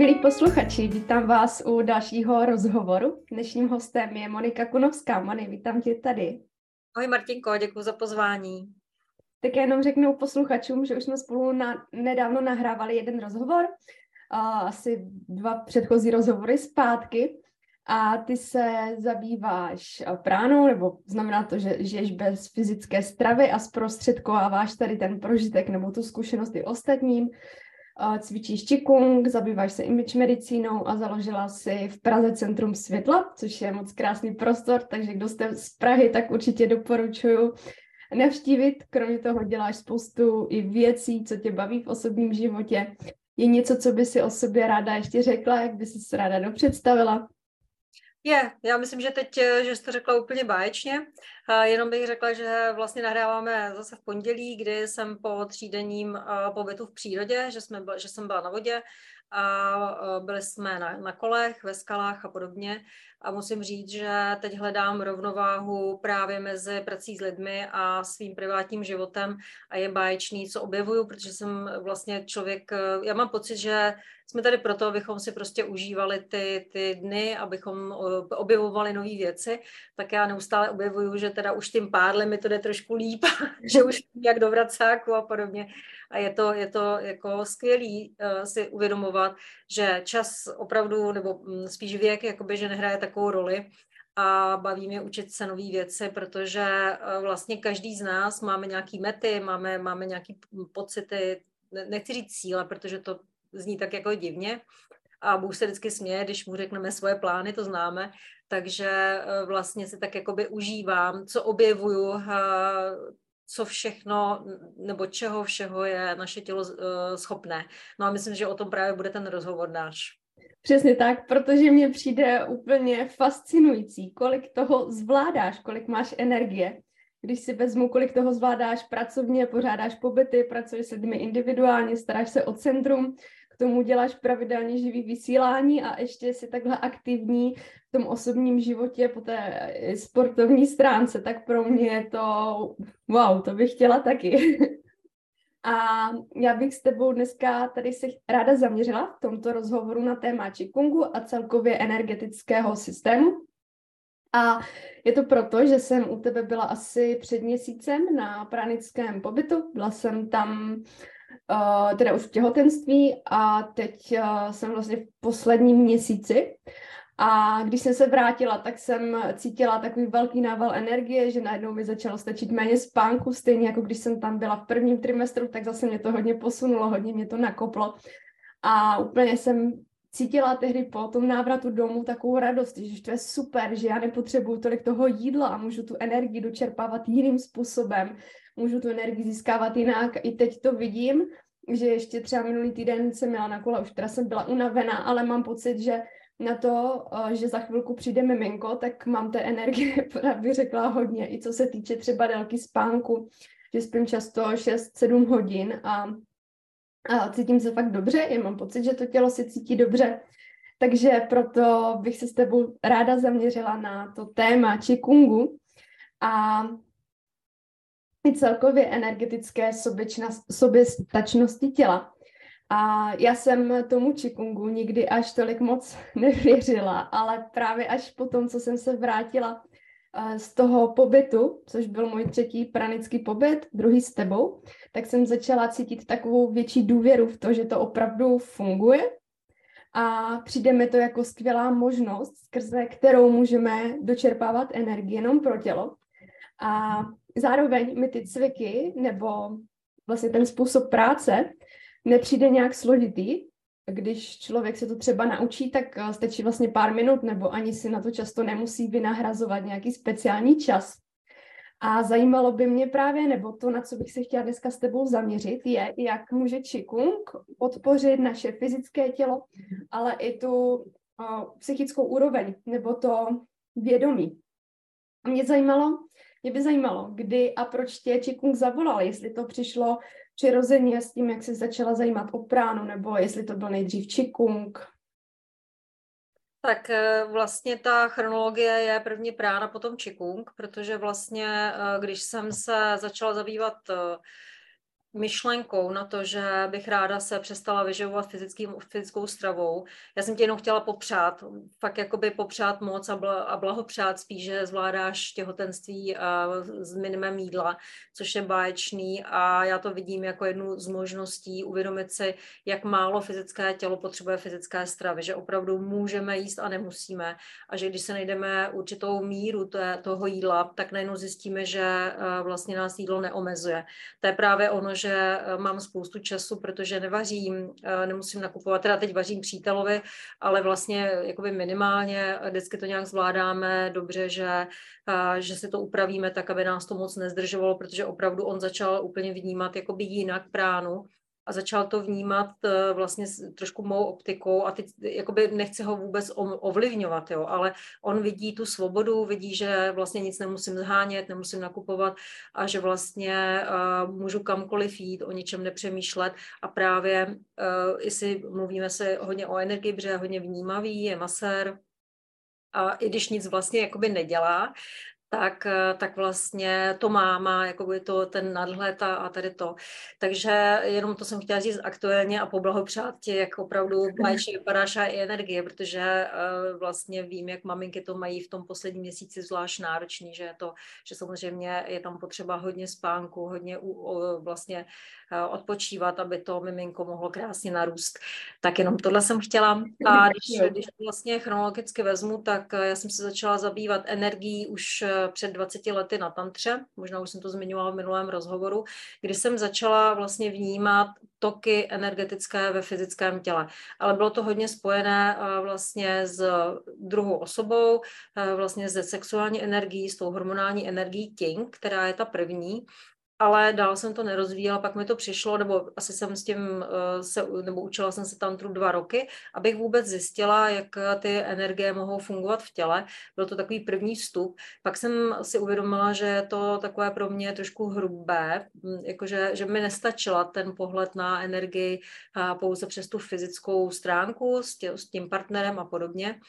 Milí posluchači, vítám vás u dalšího rozhovoru. Dnešním hostem je Monika Kunovská. Moni, vítám tě tady. Ahoj Martinko, děkuji za pozvání. Tak já jenom řeknu posluchačům, že už jsme spolu na, nedávno nahrávali jeden rozhovor, asi dva předchozí rozhovory zpátky a ty se zabýváš pránou, nebo znamená to, že žiješ bez fyzické stravy a zprostředkováváš tady ten prožitek nebo tu zkušenost i ostatním. Cvičíš Qigong, zabýváš se image medicínou a založila si v Praze Centrum světla, což je moc krásný prostor, takže kdo jste z Prahy, tak určitě doporučuju navštívit. Kromě toho děláš spoustu i věcí, co tě baví v osobním životě. Je něco, co by si o sobě ráda ještě řekla, jak by si se ráda dopředstavila? Je, já myslím, že teď, eh, že jsi to řekla úplně báječně. Jenom bych řekla, že vlastně nahráváme zase v pondělí, kdy jsem po třídenním eh, pobytu v přírodě, že, jsme, že jsem byla na vodě a eh, byli jsme na, na kolech, ve skalách a podobně. A musím říct, že teď hledám rovnováhu právě mezi prací s lidmi a svým privátním životem a je báječný, co objevuju, protože jsem vlastně člověk, já mám pocit, že jsme tady proto, abychom si prostě užívali ty, ty dny, abychom objevovali nové věci, tak já neustále objevuju, že teda už tím pár mi to jde trošku líp, že už jak do vracáku a podobně. A je to, je to jako skvělý uh, si uvědomovat, že čas opravdu, nebo mm, spíš věk, jakoby, že nehraje takovou roli, a baví mě učit se nové věci, protože uh, vlastně každý z nás máme nějaký mety, máme, máme nějaké pocity, nechci říct cíle, protože to zní tak jako divně. A Bůh se vždycky směje, když mu řekneme svoje plány, to známe. Takže eh, vlastně si tak jakoby užívám, co objevuju, eh, co všechno, nebo čeho všeho je naše tělo eh, schopné. No a myslím, že o tom právě bude ten rozhovor náš. Přesně tak, protože mně přijde úplně fascinující, kolik toho zvládáš, kolik máš energie když si vezmu, kolik toho zvládáš pracovně, pořádáš pobyty, pracuješ s lidmi individuálně, staráš se o centrum, k tomu děláš pravidelně živý vysílání a ještě si takhle aktivní v tom osobním životě po té sportovní stránce, tak pro mě je to wow, to bych chtěla taky. A já bych s tebou dneska tady se ráda zaměřila v tomto rozhovoru na téma Qigongu a celkově energetického systému, a je to proto, že jsem u tebe byla asi před měsícem na pranickém pobytu. Byla jsem tam uh, teda už v těhotenství a teď uh, jsem vlastně v posledním měsíci. A když jsem se vrátila, tak jsem cítila takový velký nával energie, že najednou mi začalo stačit méně spánku, stejně jako když jsem tam byla v prvním trimestru, tak zase mě to hodně posunulo, hodně mě to nakoplo. A úplně jsem cítila tehdy po tom návratu domů takovou radost, že to je super, že já nepotřebuju tolik toho jídla a můžu tu energii dočerpávat jiným způsobem, můžu tu energii získávat jinak. I teď to vidím, že ještě třeba minulý týden jsem měla na kole, už teda jsem byla unavená, ale mám pocit, že na to, eh, že za chvilku přijde miminko, tak mám té energie, bych řekla, hodně. I co se týče třeba délky spánku, že spím často 6-7 hodin a a cítím se fakt dobře, já mám pocit, že to tělo si cítí dobře. Takže proto bych se s tebou ráda zaměřila na to téma Qigongu a i celkově energetické soběstačnosti těla. A já jsem tomu Qigongu nikdy až tolik moc nevěřila, ale právě až po tom, co jsem se vrátila z toho pobytu, což byl můj třetí pranický pobyt, druhý s tebou, tak jsem začala cítit takovou větší důvěru v to, že to opravdu funguje a přijde mi to jako skvělá možnost, skrze kterou můžeme dočerpávat energii jenom pro tělo. A zároveň mi ty cviky nebo vlastně ten způsob práce nepřijde nějak složitý, když člověk se to třeba naučí, tak eh, stačí vlastně pár minut, nebo ani si na to často nemusí vynahrazovat nějaký speciální čas. A zajímalo by mě právě, nebo to, na co bych se chtěla dneska s tebou zaměřit, je, jak může Qigong podpořit naše fyzické tělo, ale i tu o, eh, psychickou úroveň, nebo to vědomí. Mě zajímalo, mě by zajímalo, kdy a proč tě Qigong zavolal, jestli to přišlo přirozeně s tím, jak se začala zajímat o pránu, nebo jestli to byl nejdřív Qigong? Tak eh, vlastně ta chronologie je první prána, potom Qigong, protože vlastně, eh, když jsem se začala zabývat eh, myšlenkou na to, že bych ráda se přestala vyživovat fyzickým, fyzickou stravou. Já jsem tě jenom chtěla popřát, fakt jakoby popřát moc a, bla, a blahopřát spíš, že zvládáš těhotenství a s minimem jídla, což je báječný a já to vidím jako jednu z možností uvědomit si, jak málo fyzické tělo potřebuje fyzické stravy, že opravdu můžeme jíst a nemusíme a že když se najdeme určitou míru toho jídla, tak najednou zjistíme, že eh, vlastně nás jídlo neomezuje. To je právě ono, že eh, mám spoustu času, protože nevařím, eh, nemusím nakupovat, teda teď vařím přítelovi, ale vlastně jakoby minimálně, vždycky to nějak zvládáme dobře, že, že si to upravíme tak, aby nás to moc nezdržovalo, protože opravdu on začal úplně vnímat jakoby jinak pránu a začal to vnímat uh, vlastně trošku mou optikou a teď jakoby nechci ho vůbec ovlivňovat, jo, ale on vidí tu svobodu, vidí, že vlastně nic nemusím zhánět, nemusím nakupovat a že vlastně uh, můžu kamkoliv jít, o ničem nepřemýšlet a právě, uh, jestli mluvíme se hodně o energii, protože je hodně vnímavý, je masér, a i když nic vlastně jakoby nedělá, tak, eh, tak vlastně to má, má jakoby to, ten nadhled a, a tady to. Takže jenom to jsem chtěla říct aktuálně a poblahopřát ti, jak opravdu báječně vypadáš a i energie, protože uh, vlastně vím, jak maminky to mají v tom posledním měsíci zvlášť náročný, že je to, že samozřejmě je tam potřeba hodně spánku, hodně u, u, vlastně uh, odpočívat, aby to miminko mohlo krásně narůst. Tak jenom tohle jsem chtěla. A když, když vlastně chronologicky vezmu, tak já jsem se začala zabývat energií už před 20 lety na tantře, možná už jsem to zmiňovala v minulém rozhovoru, kdy jsem začala vlastně vnímat toky energetické ve fyzickém těle. Ale bylo to hodně spojené eh, vlastně s druhou osobou, eh, vlastně ze sexuální energií, s tou hormonální energií King, která je ta první ale dál jsem to nerozvíjela, pak mi to přišlo, nebo asi jsem s tím uh, se, nebo učila jsem se tantru dva roky, abych vůbec zjistila, jak ty energie mohou fungovat v těle. Byl to takový první vstup. Pak jsem si uvědomila, že je to takové pro mě trošku hrubé, hm, jakože že mi nestačila ten pohled na energii uh, pouze přes tu fyzickou stránku s tím partnerem a podobně.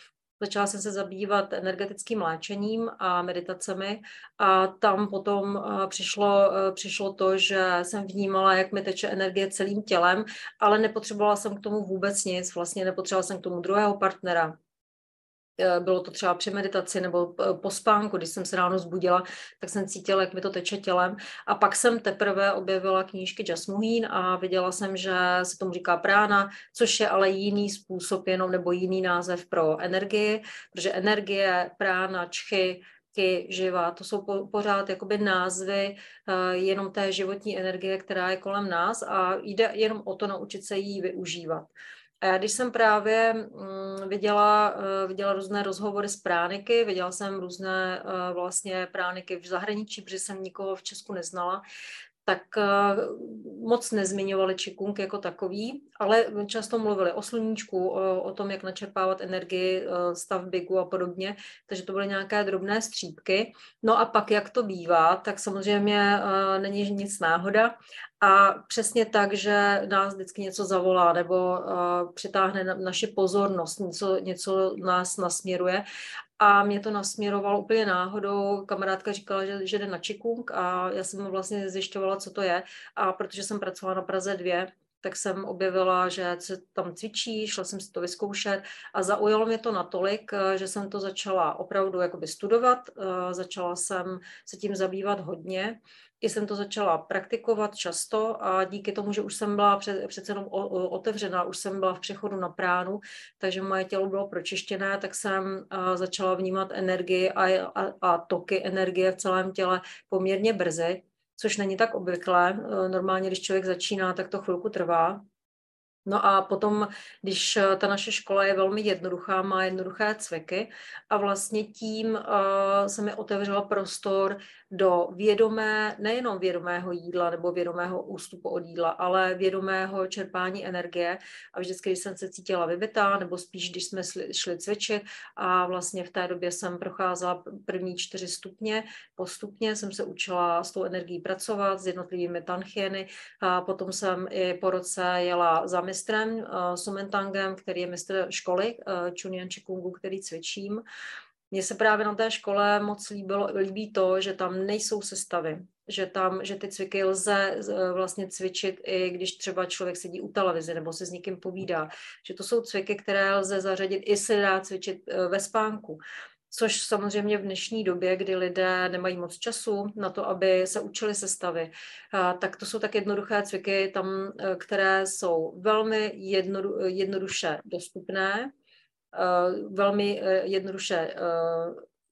Začala jsem se zabývat energetickým léčením a meditacemi a tam potom eh, přišlo, eh, přišlo to, že jsem vnímala, jak mi teče energie celým tělem, ale nepotřebovala jsem k tomu vůbec nic, vlastně nepotřebovala jsem k tomu druhého partnera, bylo to třeba při meditaci nebo eh, po spánku, když jsem se ráno zbudila, tak jsem cítila, jak mi to teče tělem. A pak jsem teprve objevila knížky Jasmuhín a viděla jsem, že se tomu říká prána, což je ale jiný způsob jenom nebo jiný název pro energii, protože energie, prána, čchy, ki, živa, to jsou po, pořád jakoby názvy uh, jenom té životní energie, která je kolem nás a jde jenom o to naučit se jí využívat. A já když jsem právě mm, viděla, uh, viděla různé rozhovory s prániky, viděla jsem různé uh, vlastně prániky v zahraničí, protože jsem nikoho v Česku neznala, tak uh, moc nezmiňovali Čikung jako takový, ale často mluvili o sluníčku, o, o tom, jak načerpávat energii, uh, stav bigu a podobně, takže to byly nějaké drobné střípky. No a pak, jak to bývá, tak samozřejmě uh, není nic náhoda a přesně tak, že nás vždycky něco zavolá nebo přitáhne na, naši pozornost, něco, něco nás nasměruje. A mě to nasměrovalo úplně náhodou. Kamarádka říkala, že, že jde na Čikung a já jsem vlastně zjišťovala, co to je. A protože jsem pracovala na Praze 2, tak jsem objevila, že se tam cvičí, šla jsem si to vyzkoušet a zaujalo mě to natolik, že jsem to začala opravdu jakoby studovat, začala jsem se tím zabývat hodně i jsem to začala praktikovat často a díky tomu, že už jsem byla před, přece jenom otevřená, už jsem byla v přechodu na pránu, takže moje tělo bylo pročištěné, tak jsem začala vnímat energii a, a, a toky energie v celém těle poměrně brzy, což není tak obvyklé. Normálně, když člověk začíná, tak to chvilku trvá. No a potom, když ta naše škola je velmi jednoduchá, má jednoduché cviky a vlastně tím uh, se mi otevřela prostor do vědomé, nejenom vědomého jídla nebo vědomého ústupu od jídla, ale vědomého čerpání energie. A vždycky, když jsem se cítila vybitá, nebo spíš, když jsme šli cvičit a vlastně v té době jsem procházela první čtyři stupně, postupně jsem se učila s tou energií pracovat, s jednotlivými tanchyeny a potom jsem i po roce jela za mistrem uh, Sumentangem, který je mistr školy uh, Chunian Chikungu, který cvičím mně se právě na té škole moc líbilo, líbí to, že tam nejsou sestavy. že tam, že ty cviky lze vlastně cvičit i když třeba člověk sedí u televize nebo se s někým povídá, že to jsou cviky, které lze zařadit i se dá cvičit ve spánku což samozřejmě v dnešní době, kdy lidé nemají moc času na to, aby se učili sestavy, tak to jsou tak jednoduché cviky, tam, e, které jsou velmi jednodu, jednoduše dostupné, e, velmi e, jednoduše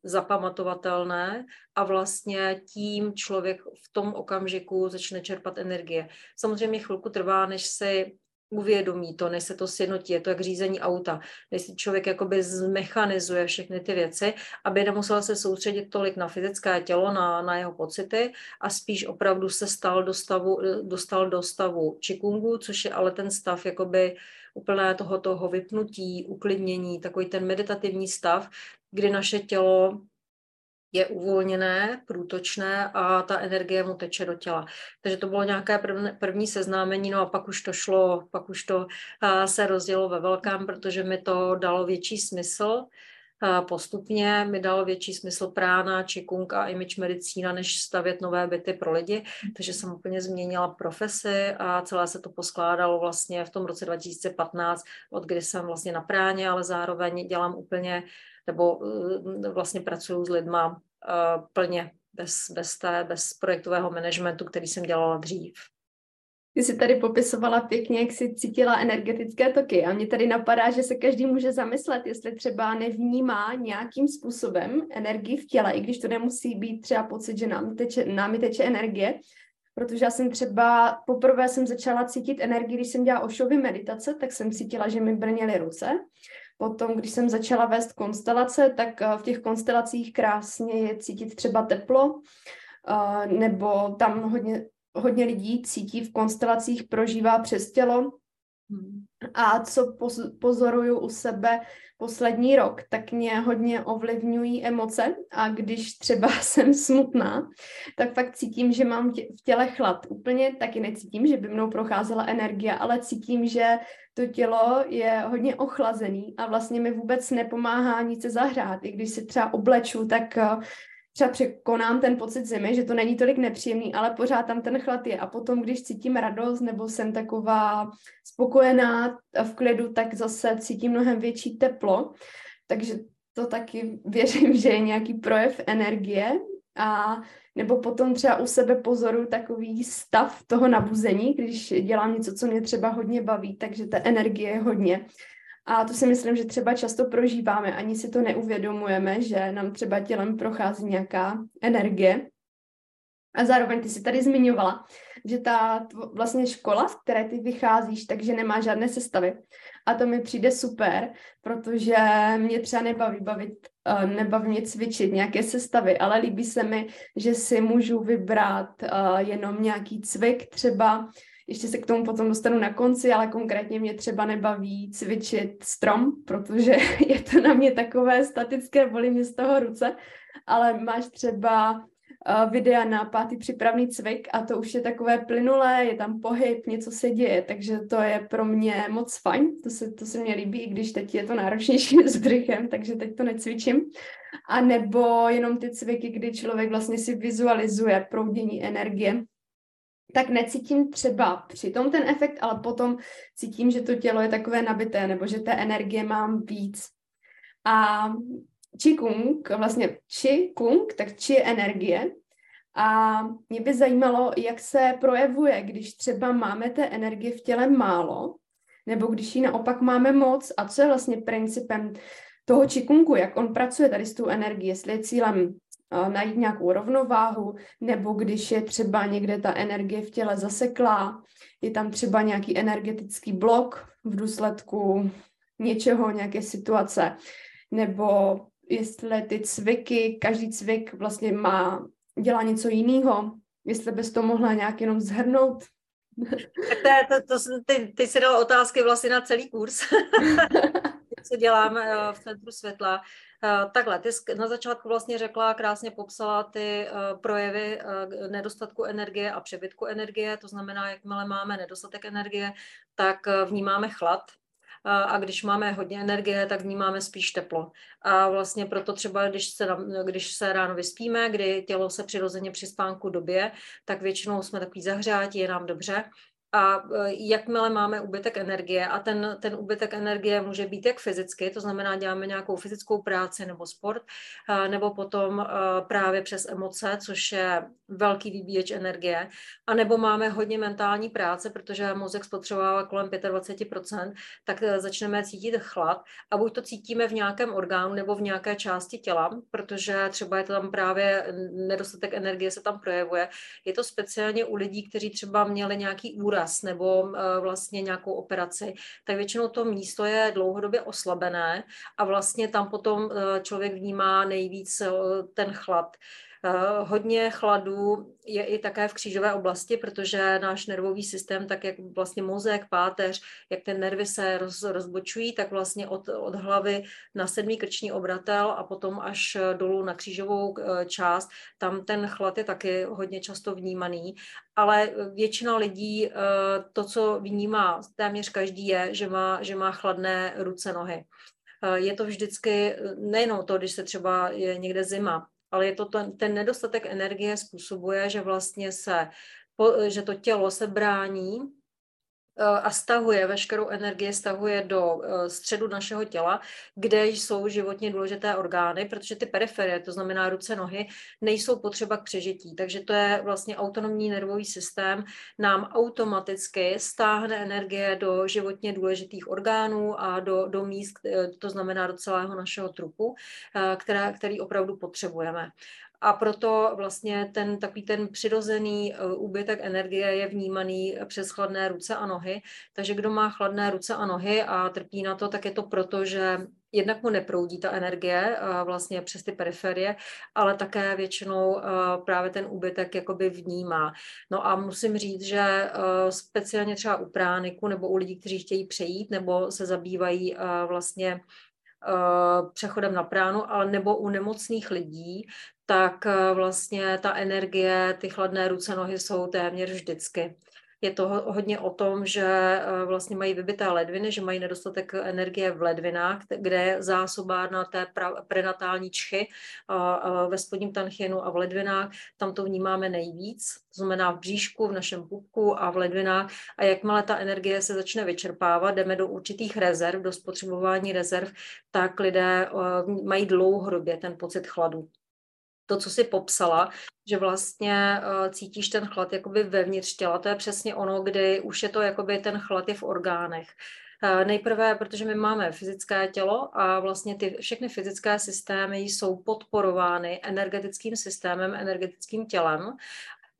zapamatovatelné a vlastně tím člověk v tom okamžiku začne čerpat energie. Samozřejmě chvilku trvá, než si uvědomí to, než se to sjednotí, je to jak řízení auta, než si člověk jakoby zmechanizuje všechny ty věci, aby nemusel se soustředit tolik na fyzické tělo, na, na jeho pocity a spíš opravdu se stal do stavu, dostal do stavu čikungu, což je ale ten stav jakoby úplné toho, toho vypnutí, uklidnění, takový ten meditativní stav, kdy naše tělo je uvolněné, průtočné a ta energie mu teče do těla. Takže to bylo nějaké první, seznámení, no a pak už to šlo, pak už to se rozdělo ve velkém, protože mi to dalo větší smysl. Postupně mi dalo větší smysl prána, čikung a image medicína, než stavět nové byty pro lidi, takže jsem úplně změnila profesi a celé se to poskládalo vlastně v tom roce 2015, od kdy jsem vlastně na práně, ale zároveň dělám úplně nebo eh, vlastně pracuju s lidma eh, plně bez, bez, té, bez projektového managementu, který jsem dělala dřív. Ty jsi tady popisovala pěkně, jak jsi cítila energetické toky. A mě tady napadá, že se každý může zamyslet, jestli třeba nevnímá nějakým způsobem energii v těle, i když to nemusí být třeba pocit, že nám teče, námi teče energie, protože já jsem třeba, poprvé jsem začala cítit energii, když jsem dělala ošovy meditace, tak jsem cítila, že mi brněly ruce. Potom, když jsem začala vést konstelace, tak eh, v těch konstelacích krásně je cítit třeba teplo, eh, nebo tam hodně, hodně lidí cítí v konstelacích, prožívá přes tělo. A co pozoruju u sebe poslední rok, tak mě hodně ovlivňují emoce a když třeba jsem smutná, tak fakt cítím, že mám v těle chlad. Úplně taky necítím, že by mnou procházela energie, ale cítím, že to tělo je hodně ochlazený a vlastně mi vůbec nepomáhá nic se zahrát. I když si třeba obleču, tak třeba překonám ten pocit zimy, že to není tolik nepříjemný, ale pořád tam ten chlad je. A potom, když cítím radost nebo jsem taková spokojená v klidu, tak zase cítím mnohem větší teplo. Takže to taky věřím, že je nějaký projev energie a nebo potom třeba u sebe pozoru takový stav toho nabuzení, když dělám něco, co mě třeba hodně baví, takže ta energie je hodně. A to si myslím, že třeba často prožíváme, ani si to neuvědomujeme, že nám třeba tělem prochází nějaká energie. A zároveň ty si tady zmiňovala, že ta vlastně škola, z které ty vycházíš, takže nemá žádné sestavy. A to mi přijde super, protože mě třeba nebaví bavit, uh, nebaví mě cvičit nějaké sestavy, ale líbí se mi, že si můžu vybrat uh, jenom nějaký cvik třeba, ještě se k tomu potom dostanu na konci, ale konkrétně mě třeba nebaví cvičit strom, protože je to na mě takové statické, bolí mě z toho ruce, ale máš třeba uh, videa na pátý přípravný cvik a to už je takové plynulé, je tam pohyb, něco se děje, takže to je pro mě moc fajn, to se, to se mně líbí, i když teď je to náročnější s brychem, takže teď to necvičím. A nebo jenom ty cviky, kdy člověk vlastně si vizualizuje proudění energie, tak necítím třeba přitom ten efekt, ale potom cítím, že to tělo je takové nabité, nebo že té energie mám víc. A Qigong, vlastně Qigong, tak Qi je energie. A mě by zajímalo, jak se projevuje, když třeba máme té energie v těle málo, nebo když ji naopak máme moc a co je vlastně principem toho Qigongu, jak on pracuje tady s tou energií, jestli je cílem najít nějakou rovnováhu, nebo když je třeba někde ta energie v těle zaseklá, je tam třeba nějaký energetický blok v důsledku něčeho, nějaké situace, nebo jestli ty cviky, každý cvik vlastně má, dělá něco jiného, jestli bys to mohla nějak jenom zhrnout. Tak to, to, to, ty, ty jsi dala otázky vlastně na celý kurz, co dělám eh, v Centru světla. Eh, takhle, ty na začátku vlastně řekla, krásně popsala ty eh, projevy nedostatku energie a přebytku energie, to znamená, jakmile máme nedostatek energie, tak vnímáme chlad, a když máme hodně energie, tak vnímáme spíš teplo. A vlastně proto třeba, když se, když se ráno vyspíme, kdy tělo se přirozeně při spánku době, tak většinou jsme takový zahřátí, je nám dobře a e, jakmile máme úbytek energie, a ten, ten úbytek energie může být jak fyzicky, to znamená, děláme nějakou fyzickou práci nebo sport, nebo potom e, právě přes emoce, což je velký výbíječ energie, a nebo máme hodně mentální práce, protože mozek spotřebovává kolem 25%, tak e, začneme cítit chlad a buď to cítíme v nějakém orgánu nebo v nějaké části těla, protože třeba je to tam právě nedostatek energie se tam projevuje. Je to speciálně u lidí, kteří třeba měli nějaký úraz úraz nebo eh, vlastně nějakou operaci, tak většinou to místo je dlouhodobě oslabené a vlastně tam potom eh, člověk vnímá nejvíc eh, ten chlad. Eh, hodně chladů je i také v křížové oblasti, protože náš nervový systém, tak jak vlastně mozek, páteř, jak ty nervy se roz, rozbočují, tak vlastně od, od hlavy na sedmý krční obratel a potom až dolů na křížovou eh, část, tam ten chlad je taky hodně často vnímaný, ale většina lidí eh, to, co vnímá téměř každý je, že má, že má chladné ruce, nohy. Je to vždycky nejenom to, když se třeba je někde zima, ale je to ten, ten nedostatek energie způsobuje, že vlastně se, že to tělo se brání a stahuje veškerou energii, stahuje do eh, středu našeho těla, kde jsou životně důležité orgány, protože ty periferie, to znamená ruce, nohy, nejsou potřeba k přežití. Takže to je vlastně autonomní nervový systém, nám automaticky stáhne energie do životně důležitých orgánů a do, do míst, eh, to znamená do celého našeho trupu, která, který opravdu potřebujeme a proto vlastně ten takový ten přirozený eh, úbytek energie je vnímaný přes chladné ruce a nohy. Takže kdo má chladné ruce a nohy a trpí na to, tak je to proto, že jednak mu neproudí ta energie eh, vlastně přes ty periferie, ale také většinou eh, právě ten úbytek jakoby vnímá. No a musím říct, že speciálně třeba u prániku nebo u lidí, kteří chtějí přejít nebo se zabývají vlastně přechodem na pránu, ale nebo u nemocných lidí, tak eh, vlastně ta energie, ty chladné ruce, nohy jsou téměř vždycky. Je to hodně o tom, že eh, vlastně mají vybité ledviny, že mají nedostatek energie v ledvinách, kde je zásobárna té prenatální čchy ve spodním tanchynu a v ledvinách. Tam to vnímáme nejvíc, to znamená v bříšku, v našem pupku a v ledvinách. A jakmile ta energie se začne vyčerpávat, jdeme do určitých rezerv, do spotřebování rezerv, tak lidé eh, mají dlouhodobě ten pocit chladu to, co si popsala, že vlastně uh, cítíš ten chlad jakoby vevnitř těla. To je přesně ono, kdy už je to jakoby ten chlad je v orgánech. Uh, nejprve, protože my máme fyzické tělo a vlastně ty všechny fyzické systémy jsou podporovány energetickým systémem, energetickým tělem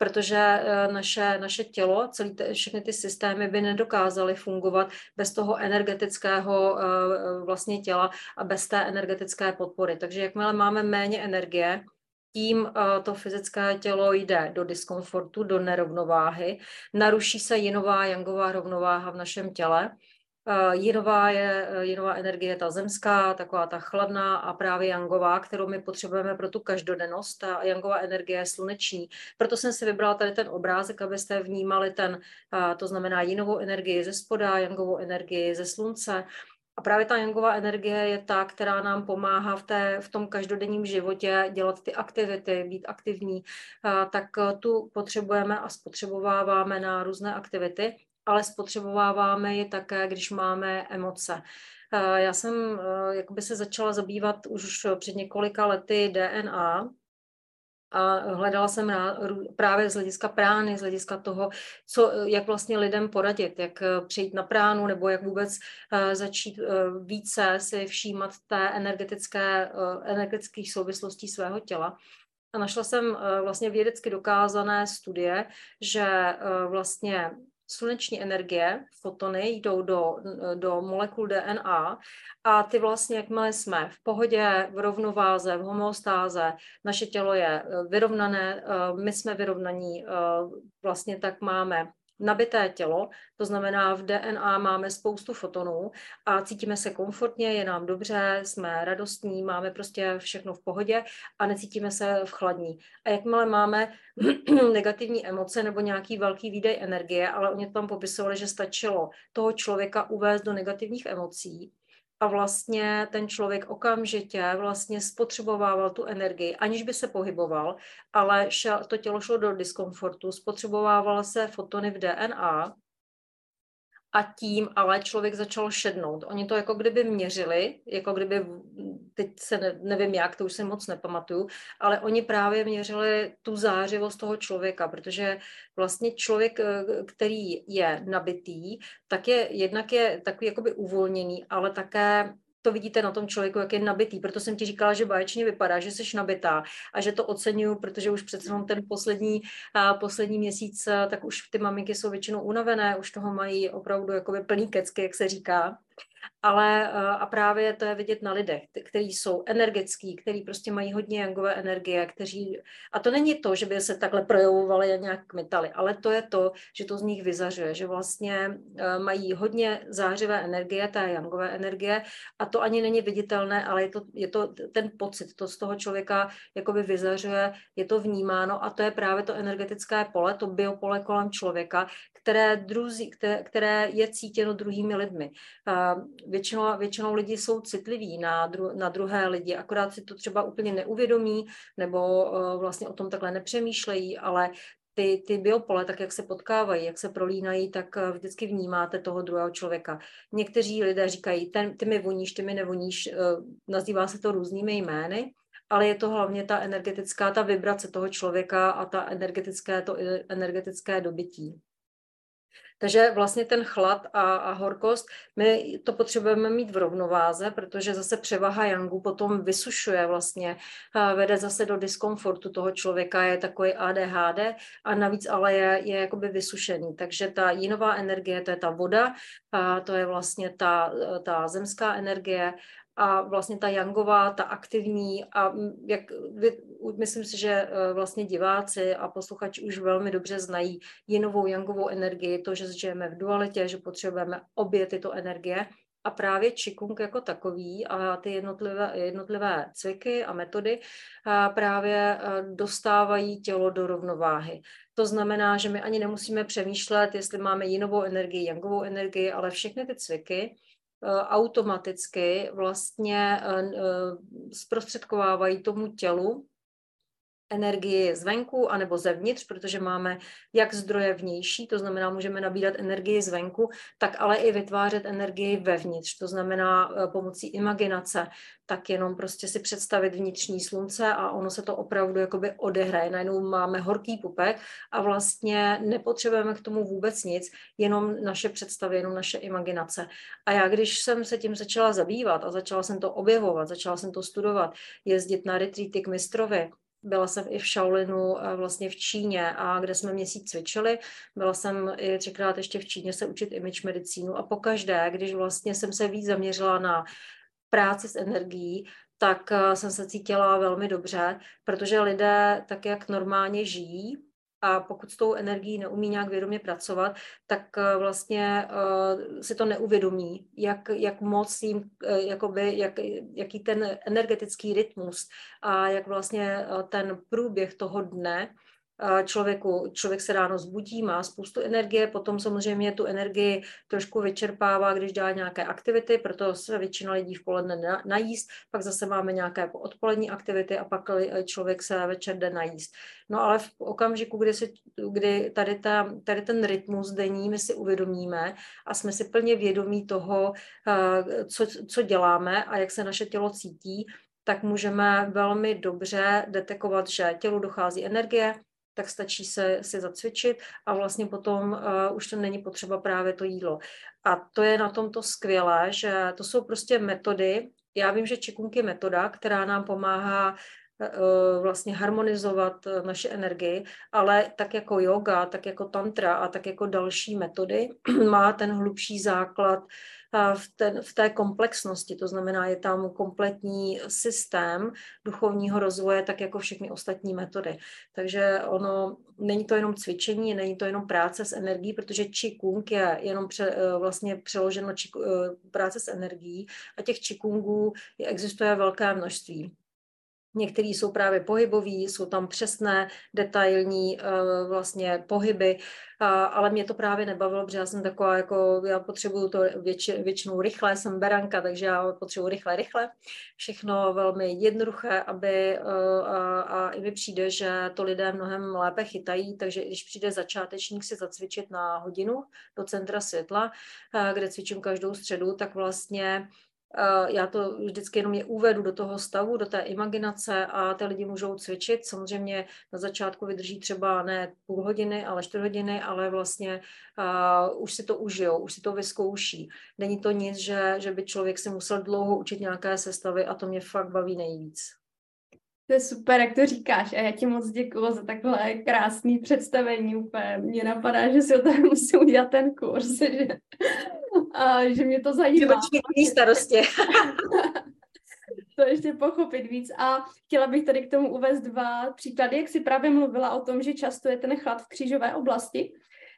protože eh, naše, naše tělo, celý všechny ty systémy by nedokázaly fungovat bez toho energetického vlastně těla a bez té energetické podpory. Takže jakmile máme méně energie, tím uh, to fyzické tělo jde do diskomfortu, do nerovnováhy, naruší se jinová jangová rovnováha v našem těle. Uh, jinová, je, uh, jinová energie je ta zemská, taková ta chladná a právě jangová, kterou my potřebujeme pro tu každodennost. Ta jangová energie je sluneční. Proto jsem si vybrala tady ten obrázek, abyste vnímali ten, to znamená jinovou energii ze spoda, jangovou energii ze slunce a právě ta Youngová energie je ta, která nám pomáhá v, té, v tom každodenním životě dělat ty aktivity, být aktivní, tak e, tu potřebujeme a spotřebováváme na různé aktivity, ale spotřebováváme je také, když máme emoce. Já jsem e, jakoby se začala zabývat už před několika lety DNA, a hledala jsem právě z hlediska prány, z hlediska toho, co, jak vlastně lidem poradit, jak eh, přijít na pránu nebo jak vůbec eh, začít eh, více si všímat té energetické, energetických souvislostí svého těla. A našla jsem vlastně vědecky dokázané studie, že vlastně sluneční energie, fotony, jdou do, do molekul DNA a ty vlastně, jakmile jsme v pohodě, v rovnováze, v homeostáze, naše tělo je eh, vyrovnané, eh, my jsme vyrovnaní, eh, vlastně tak máme nabité tělo, to znamená v DNA máme spoustu fotonů a cítíme se komfortně, je nám dobře, jsme radostní, máme prostě všechno v pohodě a necítíme se v chladní. A jakmile máme negativní emoce nebo nějaký velký výdej energie, ale oni tam popisovali, že stačilo toho člověka uvést do negativních emocí, a vlastně ten člověk okamžitě vlastně spotřebovával tu energii, aniž by se pohyboval, ale šel, to tělo šlo do diskomfortu, spotřebovával se fotony v DNA a tím ale člověk začal šednout. Oni to jako kdyby měřili, jako kdyby, teď se ne, nevím jak, to už si moc nepamatuju, ale oni právě měřili tu zářivost toho člověka, protože vlastně člověk, eh, který je nabitý, tak je jednak je takový jakoby uvolněný, ale také to vidíte na tom člověku, jak je nabitý. Proto jsem ti říkala, že báječně vypadá, že jsi nabitá a že to oceňuju, protože už přece jenom ten poslední, a poslední měsíc, tak už ty maminky jsou většinou unavené, už toho mají opravdu jakoby plný kecky, jak se říká ale eh, a právě to je vidět na lidech, kteří jsou energický, kteří prostě mají hodně jangové energie, kteří, a to není to, že by se takhle projevovali nějak kmitali, ale to je to, že to z nich vyzařuje, že vlastně eh, mají hodně zářivé energie, té jangové energie a to ani není viditelné, ale je to, je to ten pocit, to z toho člověka jakoby vyzařuje, je to vnímáno a to je právě to energetické pole, to biopole kolem člověka, které, druzí, které, které je cítěno druhými lidmi. Většinou, většinou lidi jsou citliví na, dru, na druhé lidi, akorát si to třeba úplně neuvědomí nebo uh, vlastně o tom takhle nepřemýšlejí, ale ty, ty biopole, tak jak se potkávají, jak se prolínají, tak uh, vždycky vnímáte toho druhého člověka. Někteří lidé říkají, ten, ty mi voníš, ty mi nevoníš, uh, nazývá se to různými jmény, ale je to hlavně ta energetická, ta vibrace toho člověka a ta energetické, to energetické dobytí. Takže vlastně ten chlad a, a horkost, my to potřebujeme mít v rovnováze, protože zase převaha Yangu potom vysušuje vlastně, vede zase do diskomfortu toho člověka, je takový ADHD a navíc ale je, je jakoby vysušený. Takže ta jinová energie, to je ta voda, a to je vlastně ta, ta zemská energie a vlastně ta Yangová, ta aktivní a jak, myslím si, že e, vlastně diváci a posluchači už velmi dobře znají jinovou Yangovou energii, to, že žijeme v dualitě, že potřebujeme obě tyto energie a právě Qigong jako takový a ty jednotlivé, jednotlivé cviky a metody a právě e, dostávají tělo do rovnováhy. To znamená, že my ani nemusíme přemýšlet, jestli máme jinovou energii, yangovou energii, ale všechny ty cviky automaticky vlastně eh, eh, zprostředkovávají tomu tělu energii zvenku anebo zevnitř, protože máme jak zdroje vnější, to znamená, můžeme nabídat energii zvenku, tak ale i vytvářet energii vevnitř, to znamená eh, pomocí imaginace, tak jenom prostě si představit vnitřní slunce a ono se to opravdu jakoby odehraje. Najednou máme horký pupek a vlastně nepotřebujeme k tomu vůbec nic, jenom naše představy, jenom naše imaginace. A já, když jsem se tím začala zabývat a začala jsem to objevovat, začala jsem to studovat, jezdit na retreaty k mistrovi, byla jsem i v Shaolinu, vlastně v Číně, a kde jsme měsíc cvičili. Byla jsem i třikrát ještě v Číně se učit image medicínu a pokaždé, když vlastně jsem se víc zaměřila na práci s energií, tak eh, jsem se cítila velmi dobře, protože lidé tak, jak normálně žijí, a pokud s tou energií neumí nějak vědomě pracovat, tak eh, vlastně uh, si to neuvědomí, jak, jak moc jim, uh, jakoby, jak, jaký ten energetický rytmus a jak vlastně uh, ten průběh toho dne člověku, člověk se ráno zbudí, má spoustu energie, potom samozřejmě tu energii trošku vyčerpává, když dělá nějaké aktivity, proto se většina lidí v poledne najíst, pak zase máme nějaké odpolední aktivity a pak člověk se večer jde najíst. No ale v okamžiku, kdy, si, kdy tady, ta, tady ten rytmus denní my si uvědomíme a jsme si plně vědomí toho, co, co děláme a jak se naše tělo cítí, tak můžeme velmi dobře detekovat, že tělu dochází energie, tak stačí se, se zacvičit a vlastně potom uh, už to není potřeba právě to jídlo. A to je na tomto skvělé, že to jsou prostě metody, já vím, že Čikung je metoda, která nám pomáhá vlastně harmonizovat naše energii, ale tak jako yoga, tak jako tantra a tak jako další metody má ten hlubší základ v, ten, v té komplexnosti, to znamená, je tam kompletní systém duchovního rozvoje, tak jako všechny ostatní metody. Takže ono, není to jenom cvičení, není to jenom práce s energií, protože Qigong je jenom pře, eh, vlastně přeloženo či, eh, práce s energií a těch Qigongů existuje velké množství. Některý jsou právě pohyboví, jsou tam přesné, detailní uh, vlastně pohyby, uh, ale mě to právě nebavilo, protože já jsem taková, jako já potřebuju to věč, většinou rychle, jsem beranka, takže já potřebuju rychle, rychle. Všechno velmi jednoduché, aby uh, a, a i mi přijde, že to lidé mnohem lépe chytají, takže když přijde začátečník si zacvičit na hodinu do centra světla, kde cvičím každou středu, tak vlastně já to vždycky jenom je uvedu do toho stavu, do té imaginace a ty lidi můžou cvičit. Samozřejmě na začátku vydrží třeba ne půl hodiny, ale čtvrt hodiny, ale vlastně uh, už si to užijou, už si to vyzkouší. Není to nic, že, že by člověk si musel dlouho učit nějaké sestavy a to mě fakt baví nejvíc. To je super, jak to říkáš a já ti moc děkuji za takhle krásný představení. Úplně mě napadá, že si o tom musím udělat ten kurz, že a že mě to zajímá. Že starosti. to ještě pochopit víc. A chtěla bych tady k tomu uvést dva příklady, jak si právě mluvila o tom, že často je ten chlad v křížové oblasti,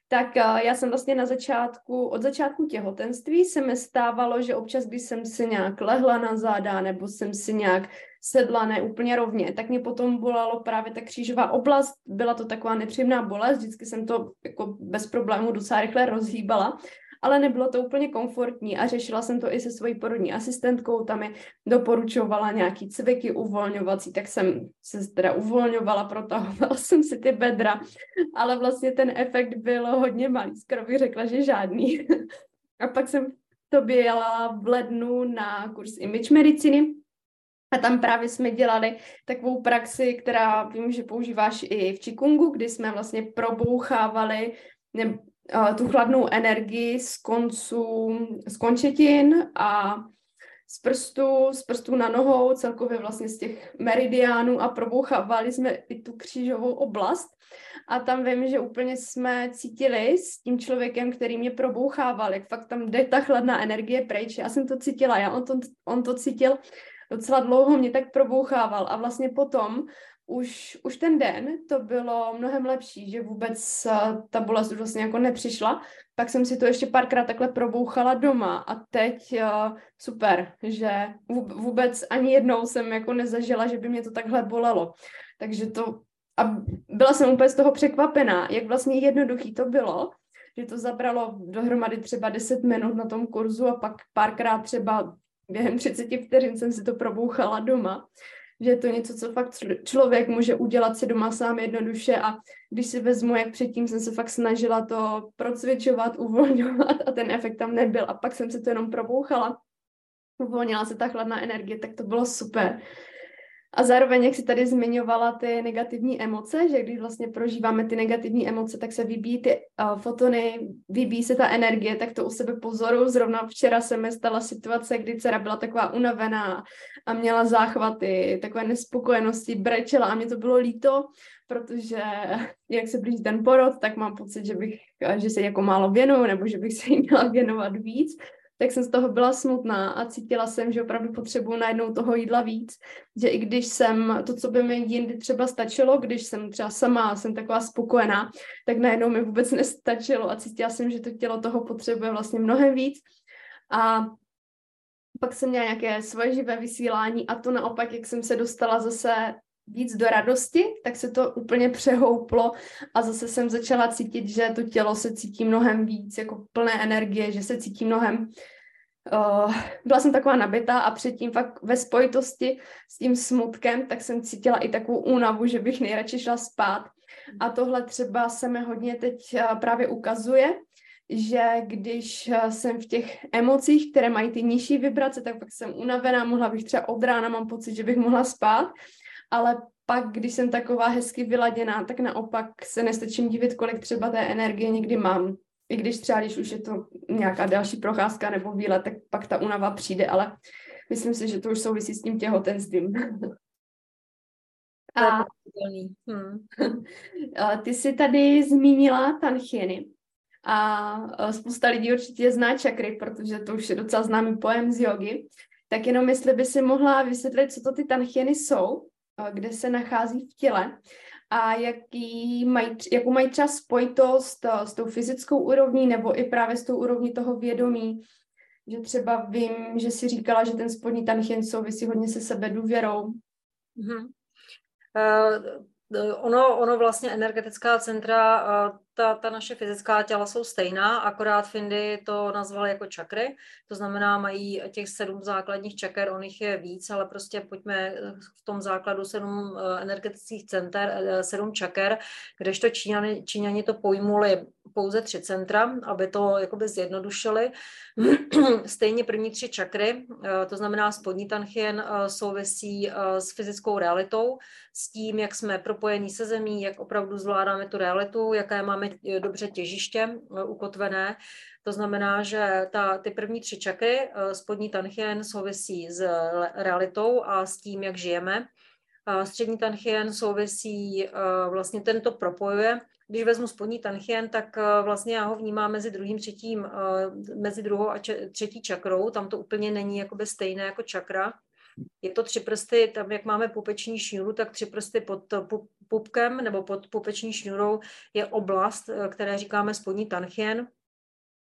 tak já jsem vlastně na začátku, od začátku těhotenství se mi stávalo, že občas, když jsem si nějak lehla na záda nebo jsem si nějak sedla ne úplně rovně, tak mě potom bolalo právě ta křížová oblast. Byla to taková nepříjemná bolest, vždycky jsem to jako bez problému docela rychle rozhýbala ale nebylo to úplně komfortní a řešila jsem to i se svojí porodní asistentkou, tam mi doporučovala nějaký cviky uvolňovací, tak jsem se teda uvolňovala, protahovala jsem si ty bedra, ale vlastně ten efekt byl hodně malý, skoro bych řekla, že žádný. a pak jsem to jela v lednu na kurz image mediciny, a tam právě jsme dělali takovou praxi, která vím, že používáš i v Čikungu, kdy jsme vlastně probouchávali ne, tu chladnou energii z konců, z končetin a z prstů, z prstů na nohou, celkově vlastně z těch meridiánů a probouchávali jsme i tu křížovou oblast. A tam vím, že úplně jsme cítili s tím člověkem, který mě probouchával, jak fakt tam jde ta chladná energie pryč. Já jsem to cítila, já on to, on to cítil docela dlouho, mě tak probouchával a vlastně potom už, už ten den to bylo mnohem lepší, že vůbec uh, ta bolest vlastně jako nepřišla. Pak jsem si to ještě párkrát takhle probouchala doma a teď uh, super, že vůbec ani jednou jsem jako nezažila, že by mě to takhle bolelo. Takže to, a byla jsem úplně z toho překvapená, jak vlastně jednoduchý to bylo, že to zabralo dohromady třeba 10 minut na tom kurzu a pak párkrát třeba během 30 vteřin jsem si to probouchala doma že je to něco, co fakt člověk může udělat si doma sám jednoduše a když si vezmu, jak předtím jsem se fakt snažila to procvičovat, uvolňovat a ten efekt tam nebyl a pak jsem se to jenom probouchala, uvolnila se ta chladná energie, tak to bylo super. A zároveň, jak si tady zmiňovala ty negativní emoce, že když vlastně prožíváme ty negativní emoce, tak se vybíjí ty uh, fotony, vybíjí se ta energie, tak to u sebe pozoru. Zrovna včera se mi stala situace, kdy dcera byla taková unavená a měla záchvaty, takové nespokojenosti, brečela a mě to bylo líto, protože jak se blíží ten porod, tak mám pocit, že bych, že se jako málo věnuju, nebo že bych se jí měla věnovat víc tak jsem z toho byla smutná a cítila jsem, že opravdu potřebuji najednou toho jídla víc, že i když jsem to, co by mi jindy třeba stačilo, když jsem třeba sama, jsem taková spokojená, tak najednou mi vůbec nestačilo a cítila jsem, že to tělo toho potřebuje vlastně mnohem víc. A pak jsem měla nějaké svoje živé vysílání a to naopak, jak jsem se dostala zase víc do radosti, tak se to úplně přehouplo a zase jsem začala cítit, že to tělo se cítí mnohem víc, jako plné energie, že se cítí mnohem Uh, byla jsem taková nabitá a předtím fakt ve spojitosti s tím smutkem, tak jsem cítila i takovou únavu, že bych nejradši šla spát. A tohle třeba se mi hodně teď uh, právě ukazuje, že když uh, jsem v těch emocích, které mají ty nižší vibrace, tak pak jsem unavená, mohla bych třeba od rána, mám pocit, že bych mohla spát ale pak, když jsem taková hezky vyladěná, tak naopak se nestačím divit, kolik třeba té energie někdy mám. I když třeba, když už je to nějaká další procházka nebo výlet, tak pak ta unava přijde, ale myslím si, že to už souvisí s tím těhotenstvím. A hmm. ty jsi tady zmínila tanchieny. A spousta lidí určitě zná čakry, protože to už je docela známý pojem z jogy. Tak jenom jestli by si mohla vysvětlit, co to ty tanchieny jsou, kde se nachází v těle a jaký mají, jakou mají třeba spojitost s tou fyzickou úrovní nebo i právě s tou úrovní toho vědomí. Že třeba vím, že si říkala, že ten spodní tanchien souvisí hodně se sebe důvěrou. Mm-hmm. Uh, ono, ono vlastně energetická centra, uh, ta, ta naše fyzická těla jsou stejná, akorát Findy to nazval jako čakry, to znamená, mají těch sedm základních čaker, on jich je víc, ale prostě pojďme v tom základu sedm eh, energetických center, eh, sedm čaker, kdežto Číňani, Číňani to pojmuli pouze tři centra, aby to jakoby zjednodušili. Stejně první tři čakry, eh, to znamená spodní tanchien, souvisí s fyzickou realitou, s tím, jak jsme propojení se zemí, jak opravdu zvládáme tu realitu, jaké máme máme dobře těžiště eh, ukotvené. To znamená, že ta, ty první tři čakry, eh, spodní tanchien souvisí s realitou a s tím, jak žijeme. Střední tanchien souvisí, eh, vlastně tento propojuje. Když vezmu spodní tanchien, tak vlastně já ho vnímám mezi druhým, třetím, mezi druhou a třetí čakrou. Tam to úplně není jakoby stejné jako čakra. Je to tři prsty, tam jak máme pupeční šňůru, tak tři prsty pod pupkem nebo pod pupeční šňůrou je oblast, eh, které říkáme spodní tanchien.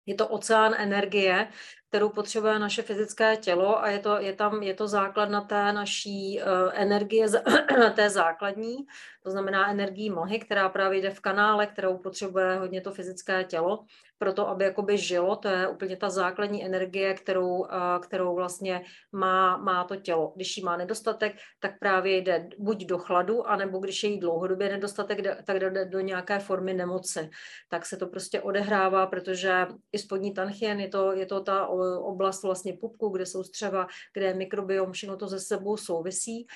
Je to oceán energie, kterou potřebuje naše fyzické tělo a je to, je tam, je to základna té naší uh, energie, té základní, to znamená energii mlhy, která právě jde v kanále, kterou potřebuje hodně to fyzické tělo pro to, aby jakoby žilo, to je úplně ta základní energie, kterou, kterou vlastně má, má to tělo. Když jí má nedostatek, tak právě jde buď do chladu, anebo když je jí dlouhodobě nedostatek, tak jde do nějaké formy nemoci. Tak se to prostě odehrává, protože i spodní tanchien je to, je to ta oblast vlastně pupku, kde jsou střeva, kde je mikrobiom, všechno to ze sebou souvisí.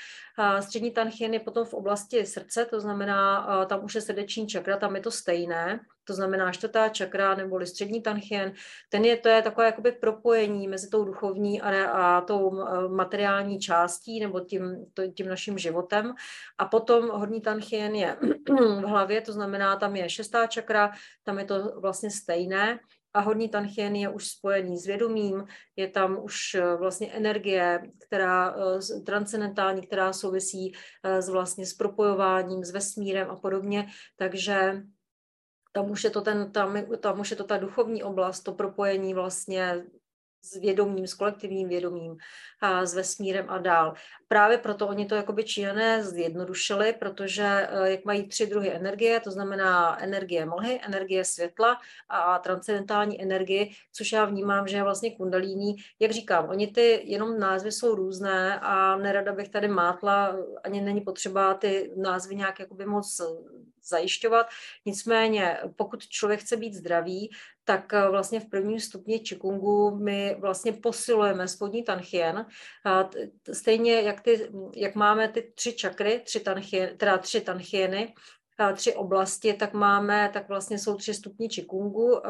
Střední tanchien je potom v oblasti srdce, to znamená, tam už je srdeční čakra, tam je to stejné, to znamená čtvrtá čakra neboli střední tanchien, ten je, to je takové jakoby propojení mezi tou duchovní a, a tou materiální částí nebo tím, to, tím naším životem. A potom horní tanchien je v hlavě, to znamená, tam je šestá čakra, tam je to vlastně stejné a horní tanchien je už spojený s vědomím, je tam už eh, vlastně energie, která eh, transcendentální, která souvisí eh, s vlastně s propojováním, s vesmírem a podobně, takže tam už je to, ten, tam, tam už je to ta duchovní oblast, to propojení vlastně s vědomím, s kolektivním vědomím, a s vesmírem a dál. Právě proto oni to jakoby Číňané zjednodušili, protože eh, jak mají tři druhy energie, to znamená energie mlhy, energie světla a transcendentální energie, což já vnímám, že je vlastně kundalíní. Jak říkám, oni ty jenom názvy jsou různé a nerada bych tady mátla, ani není potřeba ty názvy nějak jakoby moc zajišťovat. Nicméně, pokud člověk chce být zdravý, tak eh, vlastně v prvním stupni Qigongu my vlastně posilujeme spodní tanchien. Stejně jak, ty, jak máme ty tři čakry, tři tanchien, teda tři tanchieny, tři oblasti, tak máme, tak vlastně jsou tři stupni Qigongu.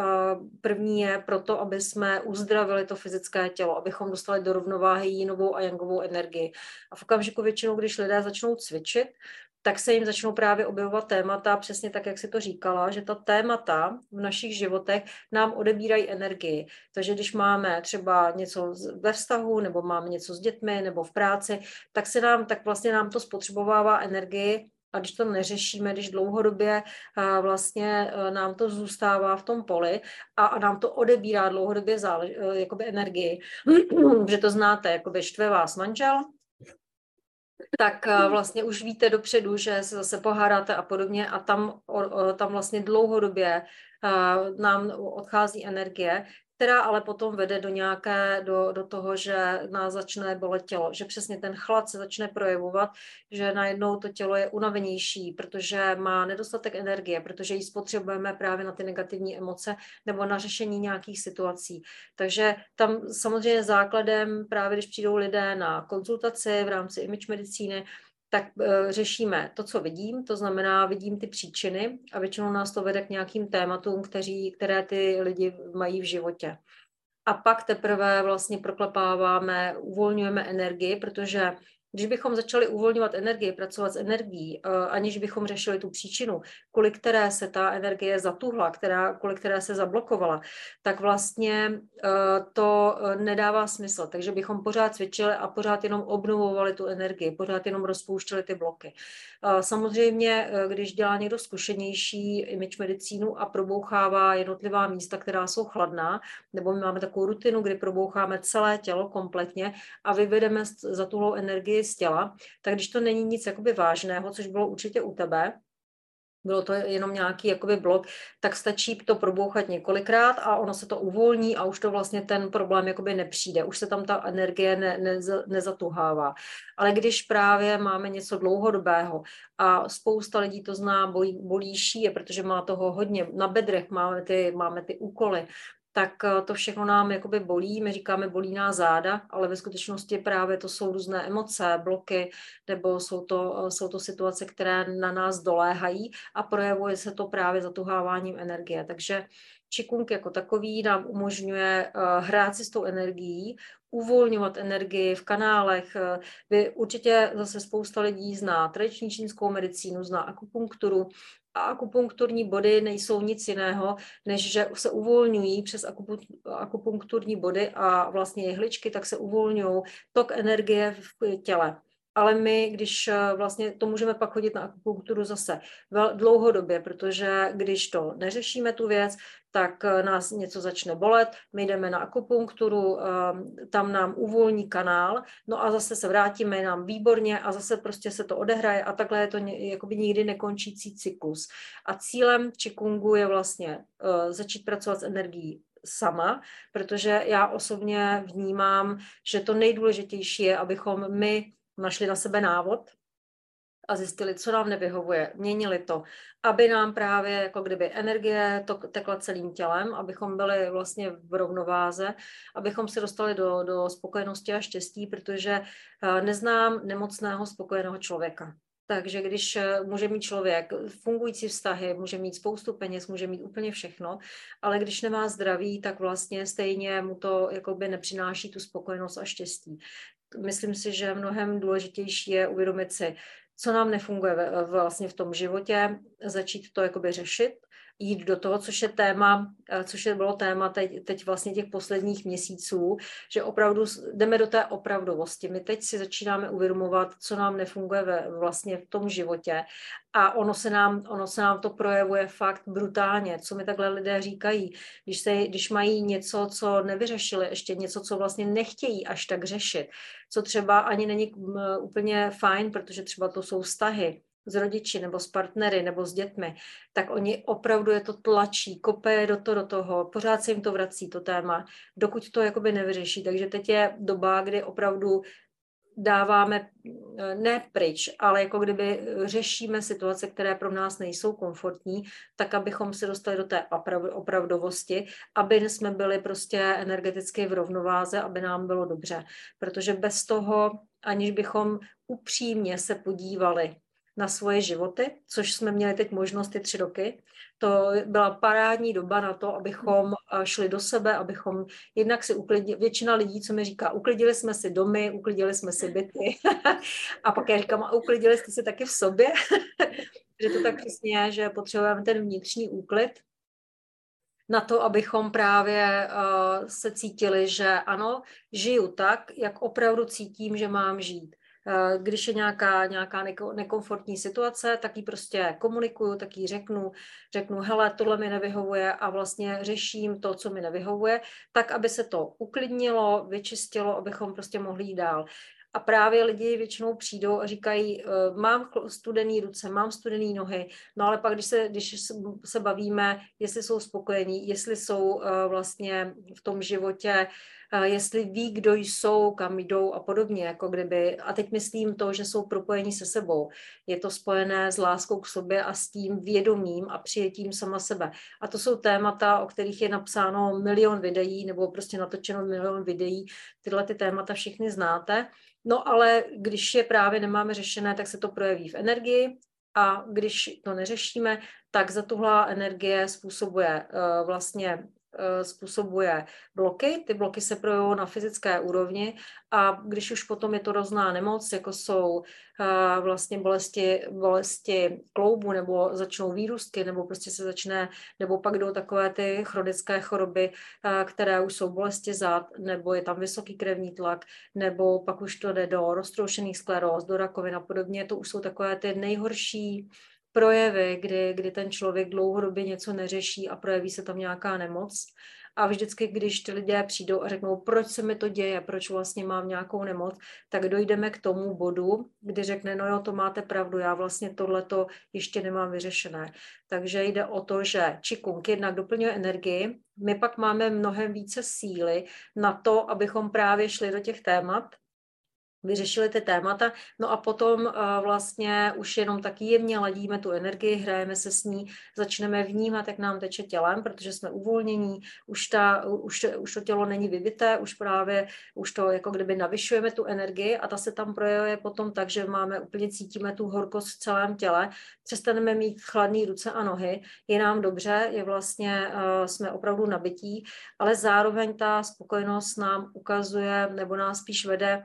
První je proto, aby jsme uzdravili to fyzické tělo, abychom dostali do rovnováhy jinovou a jangovou energii. A v okamžiku většinou, když lidé začnou cvičit, tak se jim začnou právě objevovat témata, přesně tak, jak si to říkala, že ta témata v našich životech nám odebírají energii. Takže když máme třeba něco ve vztahu, nebo máme něco s dětmi, nebo v práci, tak se nám, tak vlastně nám to spotřebovává energii a když to neřešíme, když dlouhodobě vlastně e, nám to zůstává v tom poli a, nám to odebírá dlouhodobě zálež, e, jakoby energii, že to znáte, jakoby štve vás manžel, tak eh, vlastně už víte dopředu, že se zase pohádáte a podobně a tam, tam vlastně dlouhodobě eh, nám odchází energie, která ale potom vede do nějaké, do, do toho, že nás začne bolet tělo, že přesně ten chlad se začne projevovat, že najednou to tělo je unavenější, protože má nedostatek energie, protože ji spotřebujeme právě na ty negativní emoce nebo na řešení nějakých situací. Takže tam samozřejmě základem právě, když přijdou lidé na konzultaci v rámci image medicíny, tak uh, řešíme to, co vidím, to znamená, vidím ty příčiny a většinou nás to vede k nějakým tématům, kteří, které ty lidi mají v životě. A pak teprve vlastně proklepáváme, uvolňujeme energii, protože Když bychom začali uvolňovat energii, pracovat s energií, uh, aniž bychom řešili tu příčinu, kvůli které se ta energie zatuhla, která, kvůli které se zablokovala, tak vlastně uh, to nedává smysl. Takže bychom pořád cvičili a pořád jenom obnovovali tu energii, pořád jenom rozpouštěli ty bloky. Samozřejmě, když dělá někdo zkušenější image medicínu a probouchává jednotlivá místa, která jsou chladná, nebo my máme takovou rutinu, kdy proboucháme celé tělo kompletně a vyvedeme za energii z těla, tak když to není nic jakoby vážného, což bylo určitě u tebe, bylo to jenom nějaký jakoby blok, tak stačí to probouchat několikrát a ono se to uvolní a už to vlastně ten problém jakoby nepřijde, už se tam ta energie ne, ne, nezatuhává. Ale když právě máme něco dlouhodobého a spousta lidí to zná, bolí, bolí šíje, protože má toho hodně, na bedrech máme ty, máme ty úkoly, tak eh, to všechno nám jakoby bolí, my říkáme bolí nás záda, ale ve skutečnosti právě to jsou různé emoce, bloky, nebo jsou to, eh, jsou to situace, které na nás doléhají a projevuje se to právě zatuháváním energie. Takže Čikung jako takový nám umožňuje uh, hrát si s tou energií, uvolňovat energii v kanálech. Vy určitě zase spousta lidí zná tradiční čínskou medicínu, zná akupunkturu, a akupunkturní body nejsou nic jiného, než že se uvolňují přes akupunkturní body a vlastně jehličky, tak se uvolňují tok energie v těle ale my, když eh, vlastně to můžeme pak chodit na akupunkturu zase dlouhodobě, protože když to neřešíme tu věc, tak eh, nás něco začne bolet, my jdeme na akupunkturu, ehm, tam nám uvolní kanál, no a zase se vrátíme, nám výborně a zase prostě se to odehraje a takhle je to jakoby nikdy nekončící cyklus. A cílem Qigongu je vlastně eh, začít pracovat s energií sama, protože já osobně vnímám, že to nejdůležitější je, abychom my našli na sebe návod a zjistili, co nám nevyhovuje, měnili to, aby nám právě jako kdyby energie to tekla celým tělem, abychom byli vlastně v rovnováze, abychom se dostali do, do spokojenosti a štěstí, protože eh, neznám nemocného spokojeného člověka. Takže když eh, může mít člověk fungující vztahy, může mít spoustu peněz, může mít úplně všechno, ale když nemá zdraví, tak vlastně stejně mu to jakoby nepřináší tu spokojenost a štěstí myslím si, že mnohem důležitější je uvědomit si, co nám nefunguje vlastně v tom životě, začít to jakoby řešit jít do toho, což je téma, eh, což je bylo téma teď, teď vlastně těch posledních měsíců, že opravdu jdeme do té opravdovosti. My teď si začínáme uvědomovat, co nám nefunguje ve, vlastně v tom životě a ono se, nám, ono se nám to projevuje fakt brutálně, co mi takhle lidé říkají, když, se, když mají něco, co nevyřešili, ještě něco, co vlastně nechtějí až tak řešit, co třeba ani není úplně fajn, protože třeba to jsou vztahy, s rodiči nebo s partnery nebo s dětmi, tak oni opravdu je to tlačí, kope do, to, do toho, pořád se jim to vrací, to téma, dokud to jakoby nevyřeší. Takže teď je doba, kdy opravdu dáváme ne pryč, ale jako kdyby řešíme situace, které pro nás nejsou komfortní, tak abychom se dostali do té opravdovosti, aby jsme byli prostě energeticky v rovnováze, aby nám bylo dobře. Protože bez toho, aniž bychom upřímně se podívali na svoje životy, což jsme měli teď možnost ty tři roky. To byla parádní doba na to, abychom eh, šli do sebe, abychom jednak si uklidili, většina lidí, co mi říká, uklidili jsme si domy, uklidili jsme si byty a pak já říkám, a uklidili jste si taky v sobě, že to tak přesně je, že potřebujeme ten vnitřní úklid, na to, abychom právě uh, se cítili, že ano, žiju tak, jak opravdu cítím, že mám žít. Eh, když je nějaká, nějaká nekomfortní situace, tak ji prostě komunikuju, tak ji řeknu, řeknu, hele, tohle mi nevyhovuje a vlastně řeším to, co mi nevyhovuje, tak, aby se to uklidnilo, vyčistilo, abychom prostě mohli jít dál. A právě lidi většinou přijdou a říkají, eh, mám studený ruce, mám studený nohy, no ale pak, když se, když se bavíme, jestli jsou spokojení, jestli jsou eh, vlastně v tom životě jestli ví, kdo jsou, kam jdou a podobně, jako kdyby, a teď myslím to, že jsou propojení se sebou. Je to spojené s láskou k sobě a s tím vědomím a přijetím sama sebe. A to jsou témata, o kterých je napsáno milion videí, nebo prostě natočeno milion videí. Tyhle ty témata všechny znáte. No ale když je právě nemáme řešené, tak se to projeví v energii, a když to neřešíme, tak za tuhle energie způsobuje uh, vlastně způsobuje bloky. Ty bloky se projevují na fyzické úrovni a když už potom je to rozná nemoc, jako jsou eh, vlastně bolesti, bolesti kloubu nebo začnou výrůstky, nebo prostě se začne, nebo pak jdou takové ty chronické choroby, eh, které už jsou bolesti zad, nebo je tam vysoký krevní tlak, nebo pak už to jde do roztroušených skleróz, do rakovin a podobně. To už jsou takové ty nejhorší projevy, kdy, kdy ten člověk dlouhodobě něco neřeší a projeví se tam nějaká nemoc. A vždycky, když ty lidé přijdou a řeknou, proč se mi to děje, proč vlastně mám nějakou nemoc, tak dojdeme k tomu bodu, kdy řekne, no jo, to máte pravdu, já vlastně tohleto ještě nemám vyřešené. Takže jde o to, že Qigong jednak doplňuje energii, my pak máme mnohem více síly na to, abychom právě šli do těch témat, vyřešili ty témata, no a potom uh, vlastně už jenom taky jemně ladíme tu energii, hrajeme se s ní, začneme vnímat, jak nám teče tělem, protože jsme uvolnění, už, ta, už, už to tělo není vybité, už právě, už to jako kdyby navyšujeme tu energii a ta se tam projevuje potom tak, že máme úplně cítíme tu horkost v celém těle, přestaneme mít chladné ruce a nohy, je nám dobře, je vlastně, uh, jsme opravdu nabití, ale zároveň ta spokojenost nám ukazuje, nebo nás spíš vede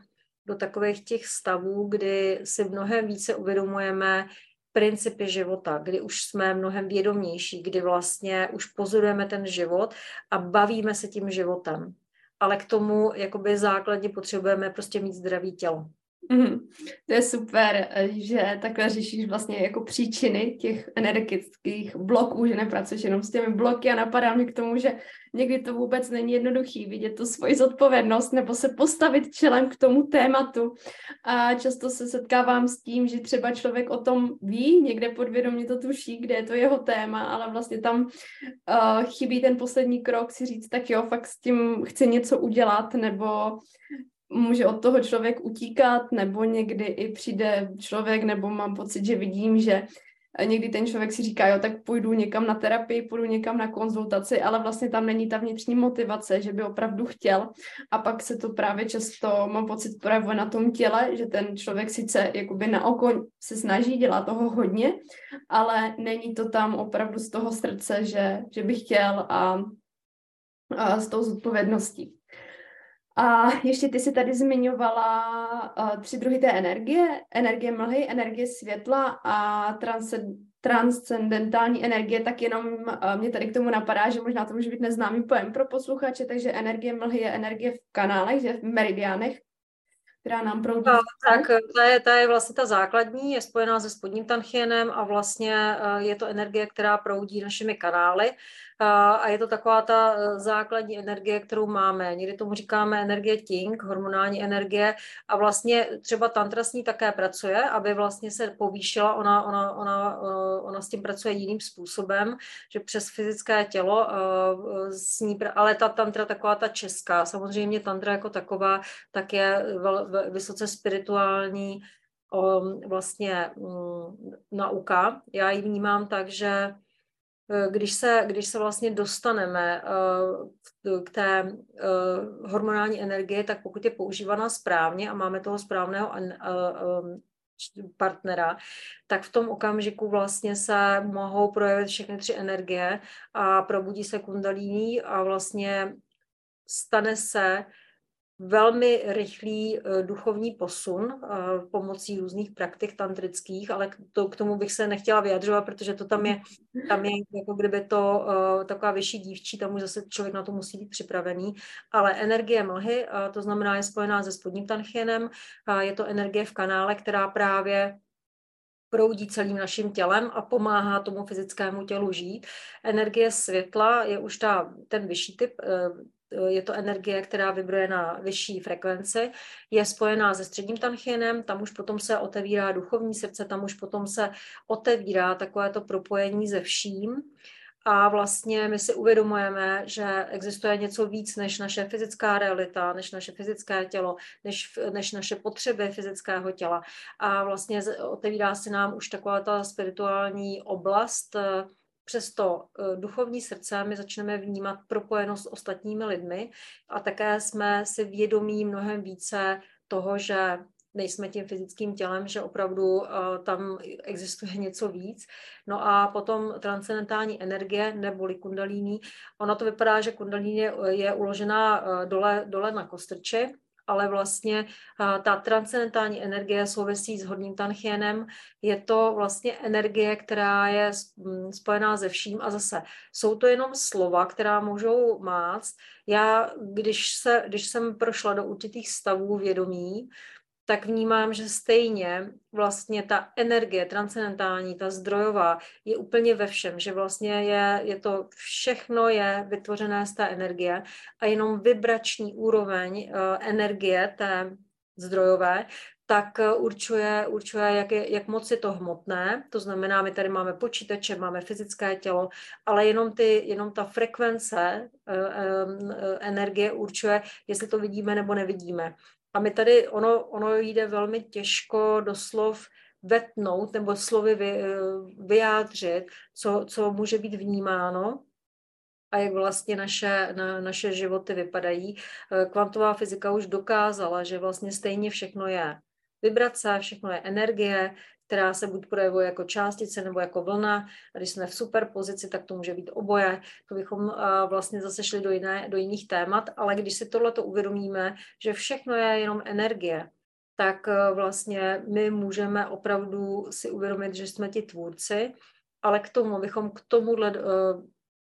do takových těch stavů, kdy si mnohem více uvědomujeme principy života, kdy už jsme mnohem vědomější, kdy vlastně už pozorujeme ten život a bavíme se tím životem. Ale k tomu jakoby základně potřebujeme prostě mít zdravý tělo. Mm, to je super, že takhle řešíš vlastně jako příčiny těch energetických bloků, že nepracuješ jenom s těmi bloky a napadá mě k tomu, že někdy to vůbec není jednoduchý vidět tu svoji zodpovědnost nebo se postavit čelem k tomu tématu. A často se setkávám s tím, že třeba člověk o tom ví, někde podvědomě to tuší, kde je to jeho téma, ale vlastně tam uh, chybí ten poslední krok si říct, tak jo, fakt s tím chci něco udělat, nebo může od toho člověk utíkat, nebo někdy i přijde člověk, nebo mám pocit, že vidím, že někdy ten člověk si říká, jo, tak půjdu někam na terapii, půjdu někam na konzultaci, ale vlastně tam není ta vnitřní motivace, že by opravdu chtěl. A pak se to právě často, mám pocit, projevuje na tom těle, že ten člověk sice jakoby na oko se snaží, dělá toho hodně, ale není to tam opravdu z toho srdce, že, že by chtěl a, a s tou zodpovědností. A ještě ty si tady zmiňovala uh, tři druhy té energie. Energie mlhy, energie světla a transcendentální energie, tak jenom uh, mě tady k tomu napadá, že možná to může být neznámý pojem pro posluchače, takže energie mlhy je energie v kanálech, že v meridiánech, která nám proudí. No, tak ta je, ta je vlastně ta základní, je spojená se spodním tanchienem a vlastně je to energie, která proudí našimi kanály a je to taková ta e, základní energie, kterou máme. Někdy tomu říkáme energie Ting, hormonální energie a vlastně třeba tantra s ní také pracuje, aby vlastně se povýšila, ona, ona, ona, e, ona s tím pracuje jiným způsobem, že přes fyzické tělo e, s ní, ale ta tantra taková ta česká, samozřejmě tantra jako taková, tak je vysoce spirituální vlastně mm, nauka. Já ji vnímám tak, že když se, když se vlastně dostaneme eh, k té eh, hormonální energie, tak pokud je používaná správně a máme toho správného partnera, tak v tom okamžiku vlastně se mohou projevit všechny tři energie a probudí se kundalíní a vlastně stane se velmi rychlý eh, duchovní posun eh, pomocí různých praktik tantrických, ale to, k tomu bych se nechtěla vyjadřovat, protože to tam je, tam je jako kdyby to uh, taková vyšší dívčí, tam už zase člověk na to musí být připravený, ale energie mlhy, to znamená je spojená se spodním tanchienem, je to energie v kanále, která právě proudí celým naším tělem a pomáhá tomu fyzickému tělu žít. Energie světla je už ta, ten vyšší typ, Eh, je to energie, která vibruje na vyšší frekvenci, je spojená se středním tanchienem, tam už potom se otevírá duchovní srdce, tam už potom se otevírá takové to propojení se vším. A vlastně my si uvědomujeme, že existuje něco víc než naše fyzická realita, než naše fyzické tělo, než, než naše potřeby fyzického těla. A vlastně otevírá se nám už taková ta spirituální oblast, eh, přes to eh, duchovní srdce my začneme vnímat propojenost s ostatními lidmi a také jsme si vědomí mnohem více toho, že nejsme tím fyzickým tělem, že opravdu uh, tam existuje něco víc. No a potom transcendentální energie neboli kundalíní. Ono to vypadá, že kundalíní je, uložená uh, dole, dole na kostrči, ale vlastně ta transcendentální energie souvisí s hodným tanchienem. Je to vlastně energie, která je spojená se vším a zase jsou to jenom slova, která můžou máct. Já, když, se, když jsem prošla do určitých stavů vědomí, tak vnímám, že stejně vlastně ta energie transcendentální, ta zdrojová, je úplně ve všem, že vlastně je, je to, všechno je vytvořené z té energie a jenom vibrační úroveň uh, energie té zdrojové, tak eh, určuje, určuje jak, je, jak moc je to hmotné, to znamená, my tady máme počítače, máme fyzické tělo, ale jenom, ty, jenom ta frekvence uh, energie určuje, jestli to vidíme nebo nevidíme. A my tady, ono, ono jde velmi těžko doslov vetnout nebo slovy vy, vyjádřit, co, co může být vnímáno a jak vlastně naše, na, naše životy vypadají. Kvantová fyzika už dokázala, že vlastně stejně všechno je vibrace, všechno je energie, která se buď projevuje jako částice nebo jako vlna. A když jsme v superpozici, tak to může být oboje. To bychom vlastně zase šli do, jiné, do jiných témat, ale když si tohle to uvědomíme, že všechno je jenom energie, tak vlastně my můžeme opravdu si uvědomit, že jsme ti tvůrci, ale k tomu, abychom k tomuhle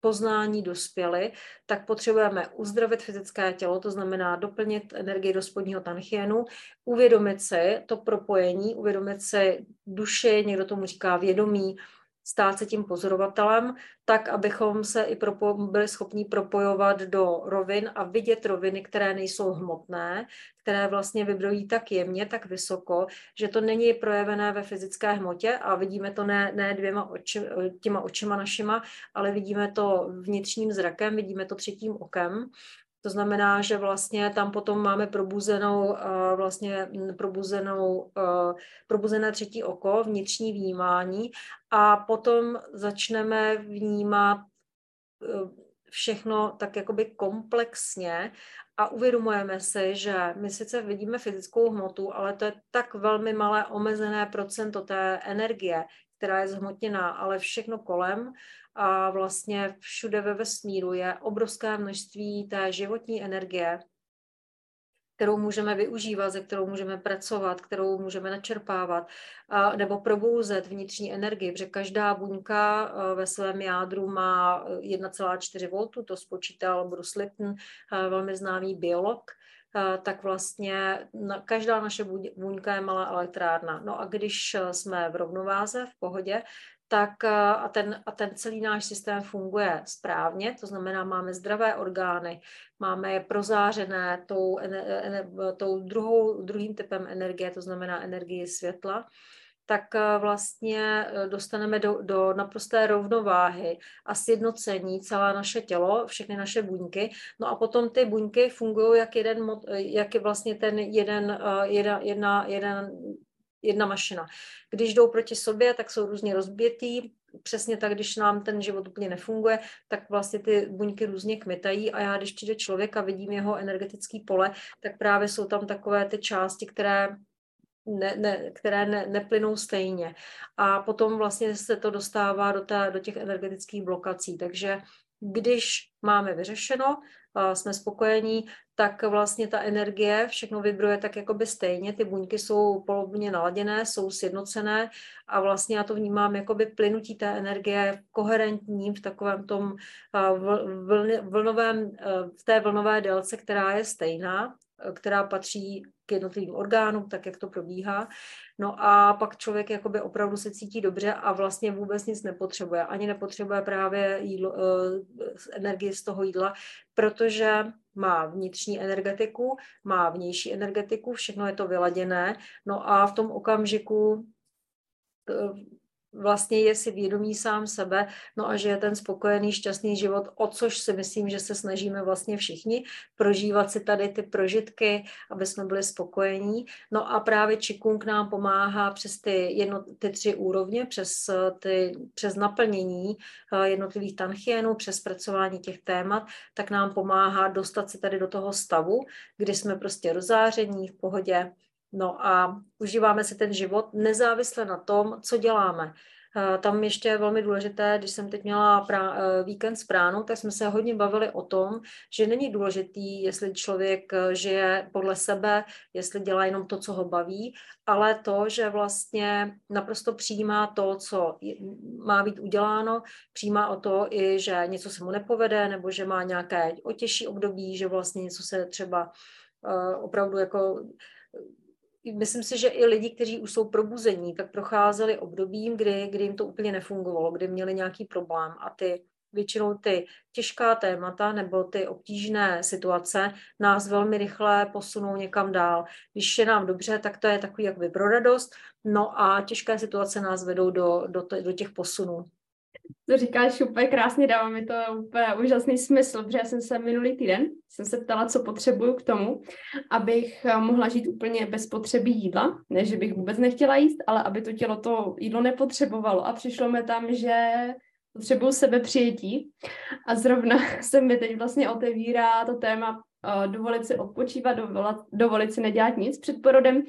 poznání dospěli, tak potřebujeme uzdravit fyzické tělo, to znamená doplnit energii do spodního tanchienu, uvědomit si to propojení, uvědomit si duši, někdo tomu říká vědomí, stát se tím pozorovatelem, tak, abychom se i propo- byli schopni propojovat do rovin a vidět roviny, které nejsou hmotné, které vlastně vybrojí tak jemně, tak vysoko, že to není projevené ve fyzické hmotě a vidíme to ne, ne dvěma oči, těma očima našima, ale vidíme to vnitřním zrakem, vidíme to třetím okem to znamená, že vlastně tam potom máme probuzenou, eh, vlastně probuzenou, eh, probuzené třetí oko, vnitřní vnímání a potom začneme vnímat eh, všechno tak jakoby komplexně a uvědomujeme si, že my sice vidíme fyzickou hmotu, ale to je tak velmi malé omezené procento té energie, která je zhmotněná, ale všechno kolem a vlastně všude ve vesmíru je obrovské množství té životní energie, kterou můžeme využívat, ze kterou můžeme pracovat, kterou můžeme načerpávat, nebo probouzet vnitřní energii, protože každá buňka ve svém jádru má 1,4 V, to spočítal Bruce Lipton, velmi známý biolog, tak vlastně každá naše buňka je malá elektrárna. No a když jsme v rovnováze, v pohodě, tak a ten, a ten celý náš systém funguje správně, to znamená, máme zdravé orgány, máme je prozářené tou, tou druhou, druhým typem energie, to znamená energii světla, tak vlastně e, dostaneme do, do naprosté rovnováhy a sjednocení celé naše tělo, všechny naše buňky. No a potom ty buňky fungují jak jeden, jak je vlastně ten jeden, jedna, jedna, jeden jedna mašina. Když jdou proti sobě, tak jsou různě rozbětý, přesně tak, když nám ten život úplně nefunguje, tak vlastně ty buňky různě kmitají a já, když přijde člověk a vidím jeho energetický pole, tak právě jsou tam takové ty části, které ne, ne, které ne, neplynou stejně. A potom vlastně se to dostává do, té, do těch energetických blokací. Takže když máme vyřešeno, jsme spokojení, tak vlastně ta energie, všechno vibruje tak jakoby stejně, ty buňky jsou podobně naladěné, jsou sjednocené a vlastně já to vnímám jakoby plynutí té energie koherentní v takovém tom vlnovém, v té vlnové délce, která je stejná, která patří k jednotlivým orgánům, tak jak to probíhá. No a pak člověk jakoby opravdu se cítí dobře a vlastně vůbec nic nepotřebuje. Ani nepotřebuje právě jídlo, energii z toho jídla, protože má vnitřní energetiku, má vnější energetiku, všechno je to vyladěné. No a v tom okamžiku vlastně je si vědomý sám sebe, no a že je ten spokojený, šťastný život, o což si myslím, že se snažíme vlastně všichni prožívat si tady ty prožitky, aby jsme byli spokojení. No a právě Čikung nám pomáhá přes ty, jedno, ty tři úrovně, přes, ty, přes naplnění eh, jednotlivých tanchienů, přes pracování těch témat, tak nám pomáhá dostat se tady do toho stavu, kdy jsme prostě rozáření, v pohodě, No a užíváme si ten život nezávisle na tom, co děláme. Eh, tam ještě je velmi důležité, když jsem teď měla prá, eh, víkend s pránou, tak jsme se hodně bavili o tom, že není důležitý, jestli člověk eh, žije podle sebe, jestli dělá jenom to, co ho baví, ale to, že vlastně naprosto přijímá to, co má být uděláno, přijímá o to i, že něco se mu nepovede, nebo že má nějaké otěžší období, že vlastně něco se třeba opravdu jako myslím si, že i lidi, kteří už jsou probuzení, tak procházeli obdobím, kdy, kdy jim to úplně nefungovalo, kdy měli nějaký problém a ty většinou ty těžká témata nebo ty obtížné situace nás velmi rychle posunou někam dál. Když je nám dobře, tak to je takový jak pro radost, no a těžké situace nás vedou do, do, do těch posunů to říkáš úplně krásně, dává mi to úplně úžasný smysl, protože já jsem se minulý týden jsem se ptala, co potřebuju k tomu, abych eh, mohla žít úplně bez potřeby jídla, ne, že bych vůbec nechtěla jíst, ale aby to tělo to jídlo nepotřebovalo. A přišlo mi tam, že potřebuju sebe přijetí a zrovna se mi teď vlastně otevírá to téma dovolit si odpočívat, dovolit, dovolit si nedělat nic před porodem.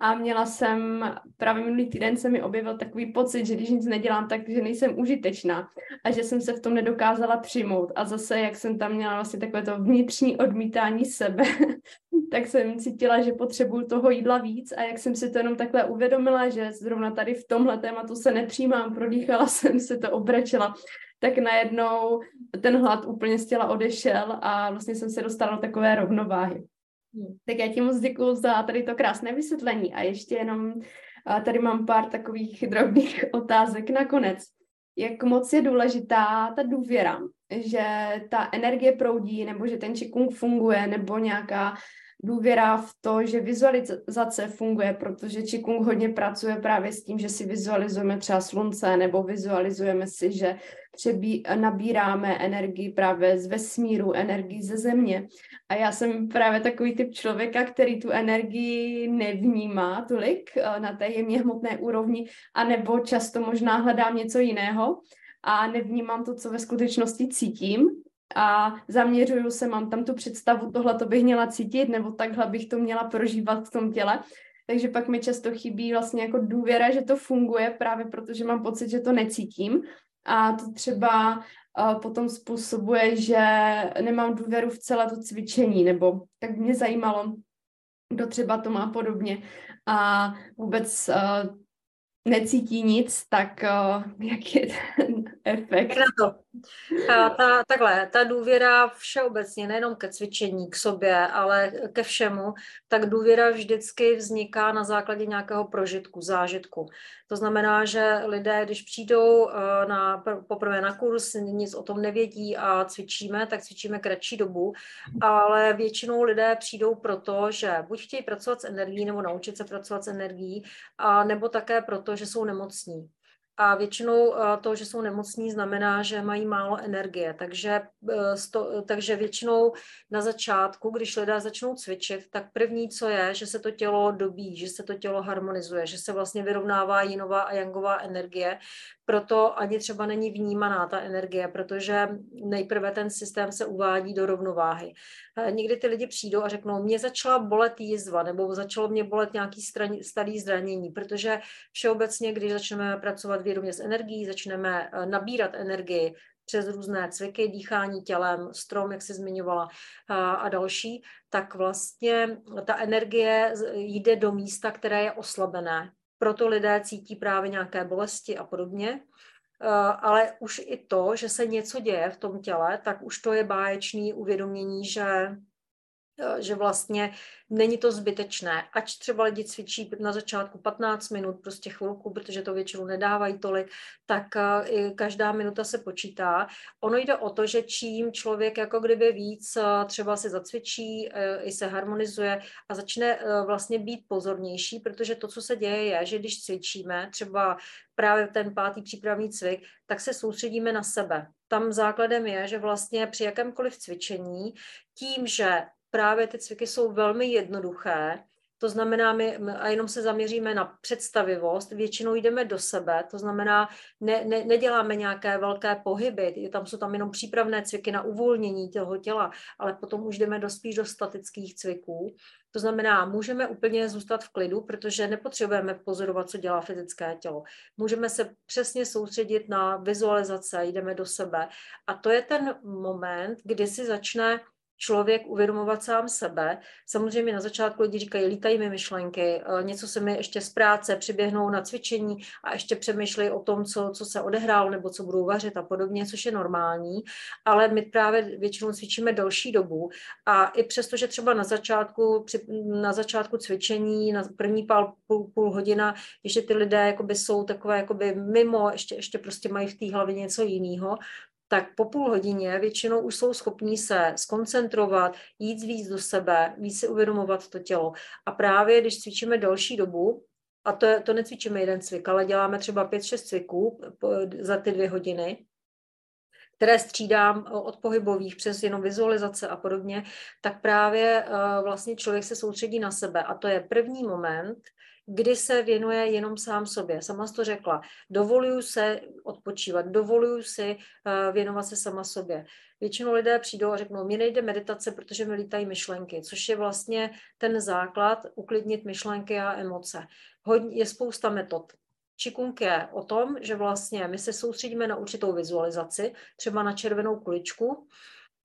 A měla jsem, právě minulý týden se mi objevil takový pocit, že když nic nedělám, tak že nejsem užitečná a že jsem se v tom nedokázala přijmout. A zase, jak jsem tam měla vlastně takové to vnitřní odmítání sebe, tak jsem cítila, že potřebuju toho jídla víc. A jak jsem si to jenom takhle uvědomila, že zrovna tady v tomhle tématu se nepřijímám, prodýchala jsem se to, obrečela, tak najednou ten hlad úplně z těla odešel a vlastně jsem se dostala do takové rovnováhy. Hmm. Tak já ti moc děkuji za tady to krásné vysvětlení a ještě jenom tady mám pár takových drobných otázek nakonec. Jak moc je důležitá ta důvěra, že ta energie proudí, nebo že ten čikung funguje, nebo nějaká důvěra v to, že vizualizace funguje, protože Qigong hodně pracuje právě s tím, že si vizualizujeme třeba slunce nebo vizualizujeme si, že přebí, nabíráme energii právě z vesmíru, energii ze země. A já jsem právě takový typ člověka, který tu energii nevnímá tolik eh, na té jemně hmotné úrovni, anebo často možná hledám něco jiného a nevnímám to, co ve skutečnosti cítím a zaměřuju se, mám tam tu představu, tohle to bych měla cítit, nebo takhle bych to měla prožívat v tom těle. Takže pak mi často chybí vlastně jako důvěra, že to funguje, právě protože mám pocit, že to necítím. A to třeba uh, potom způsobuje, že nemám důvěru v celé to cvičení, nebo tak mě zajímalo, kdo třeba to má podobně. A vůbec uh, necítí nic, tak uh, jak je ten efekt? Na to. A ta, takhle, ta důvěra všeobecně, nejenom ke cvičení, k sobě, ale ke všemu, tak důvěra vždycky vzniká na základě nějakého prožitku, zážitku. To znamená, že lidé, když přijdou eh, na, poprvé na kurz, nic o tom nevědí a cvičíme, tak cvičíme kratší dobu, ale většinou lidé přijdou proto, že buď chtějí pracovat s energií nebo naučit se pracovat s energií, a nebo také proto, že jsou nemocní. A většinou eh, to, že jsou nemocní, znamená, že mají málo energie. Takže, eh, takže většinou na začátku, když lidé začnou cvičit, tak první, co je, že se to tělo dobí, že se to tělo harmonizuje, že se vlastně vyrovnává jinová a jangová energie. Proto ani třeba není vnímaná ta energie, protože nejprve ten systém se uvádí do rovnováhy. Eh, někdy ty lidi přijdou a řeknou, mě začala bolet jízva, nebo začalo mě bolet nějaký starý zranění, protože všeobecně, když začneme pracovat vědomě s energií, začneme eh, nabírat energii přes různé cviky, dýchání tělem, strom, jak se zmiňovala, a, a další, tak vlastně ta energie jde do místa, které je oslabené. Proto lidé cítí právě nějaké bolesti a podobně. Eh, ale už i to, že se něco děje v tom těle, tak už to je báječný uvědomění, že že vlastně není to zbytečné. Ať třeba lidi cvičí na začátku 15 minut, prostě chvilku, protože to většinou nedávají tolik, tak eh, každá minuta se počítá. Ono jde o to, že čím člověk jako kdyby víc eh, třeba se zacvičí, i se harmonizuje a začne vlastně být pozornější, protože to, co se děje, je, že když cvičíme, třeba právě ten pátý přípravný cvik, tak se soustředíme na sebe. Tam základem je, že vlastně při jakémkoliv cvičení, tím, že právě ty cviky jsou velmi jednoduché, To znamená, my a jenom se zaměříme na představivost, většinou jdeme do sebe, to znamená, ne, ne, neděláme nějaké velké pohyby, tam jsou tam jenom přípravné cviky na uvolnění toho těla, ale potom už jdeme do spíš do statických cviků. To znamená, můžeme úplně zůstat v klidu, protože nepotřebujeme pozorovat, co dělá fyzické tělo. Můžeme se přesně soustředit na vizualizace, jdeme do sebe. A to je ten moment, kdy si začne člověk uvědomovat sám sebe. Samozřejmě na začátku lidi říkají, lítají mi myšlenky, eh, něco se mi ještě z práce přiběhnou na cvičení a ještě přemýšlí o tom, co, co se odehrálo nebo co budou vařit a podobně, což je normální, ale my právě většinou cvičíme delší dobu a i přesto, že třeba na začátku, při, na začátku cvičení, na první pál, půl, půl hodina, ještě ty lidé jsou takové mimo, ještě, ještě prostě mají v té hlavě něco jiného, tak po půl hodině většinou už jsou schopní se skoncentrovat, jít víc do sebe, víc si uvědomovat to tělo. A právě když cvičíme další dobu, a to, to necvičíme jeden cvik, ale děláme třeba 5-6 cviků za ty dvě hodiny, které střídám od pohybových přes jenom vizualizace a podobně, tak právě vlastně člověk se soustředí na sebe. A to je první moment, kdy se věnuje jenom sám sobě. Sama to řekla, dovoluju se odpočívat, dovoluju si uh, věnovat se sama sobě. Většinou lidé přijdou a řeknou, mě nejde meditace, protože mi lítají myšlenky, což je vlastně ten základ uklidnit myšlenky a emoce. Hodně, je spousta metod. Čikung je o tom, že vlastně my se soustředíme na určitou vizualizaci, třeba na červenou kuličku,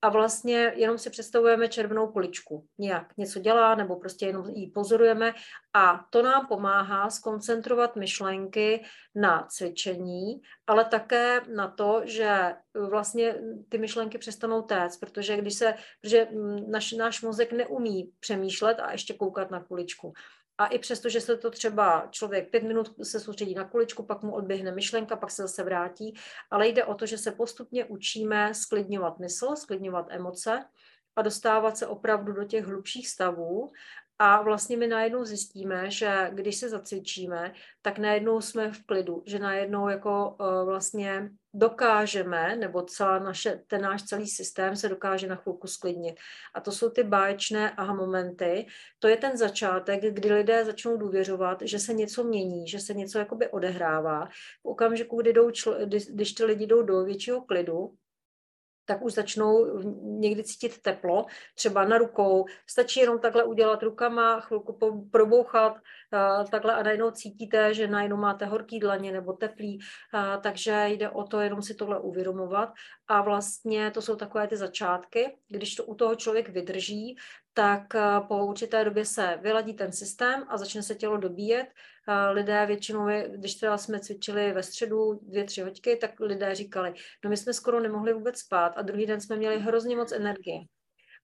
a vlastně jenom si představujeme červenou kuličku. Nějak něco dělá, nebo prostě jenom ji pozorujeme a to nám pomáhá skoncentrovat myšlenky na cvičení, ale také na to, že vlastně ty myšlenky přestanou téct, protože když se, protože naš, náš mozek neumí přemýšlet a ještě koukat na kuličku. A i přesto, že se to třeba člověk pět minut se soustředí na kuličku, pak mu odběhne myšlenka, pak se zase vrátí, ale jde o to, že se postupně učíme sklidňovat mysl, sklidňovat emoce a dostávat se opravdu do těch hlubších stavů a vlastně my najednou zjistíme, že když se zacvičíme, tak najednou jsme v klidu, že najednou jako uh, vlastně dokážeme, nebo celá naše, ten náš celý systém se dokáže na chvilku sklidnit. A to jsou ty báječné aha momenty. To je ten začátek, kdy lidé začnou důvěřovat, že se něco mění, že se něco jakoby odehrává. V okamžiku, kdy jdou čl- když ty lidi jdou do většího klidu, tak už začnou někdy cítit teplo, třeba na rukou. Stačí jenom takhle udělat rukama, chvilku probouchat, takhle a najednou cítíte, že najednou máte horký dlaně nebo teplý, takže jde o to jenom si tohle uvědomovat. A vlastně to jsou takové ty začátky, když to u toho člověk vydrží, tak po určité době se vyladí ten systém a začne se tělo dobíjet lidé většinou, když teda jsme cvičili ve středu dvě, tři hoďky, tak lidé říkali, no my jsme skoro nemohli vůbec spát a druhý den jsme měli hrozně moc energie.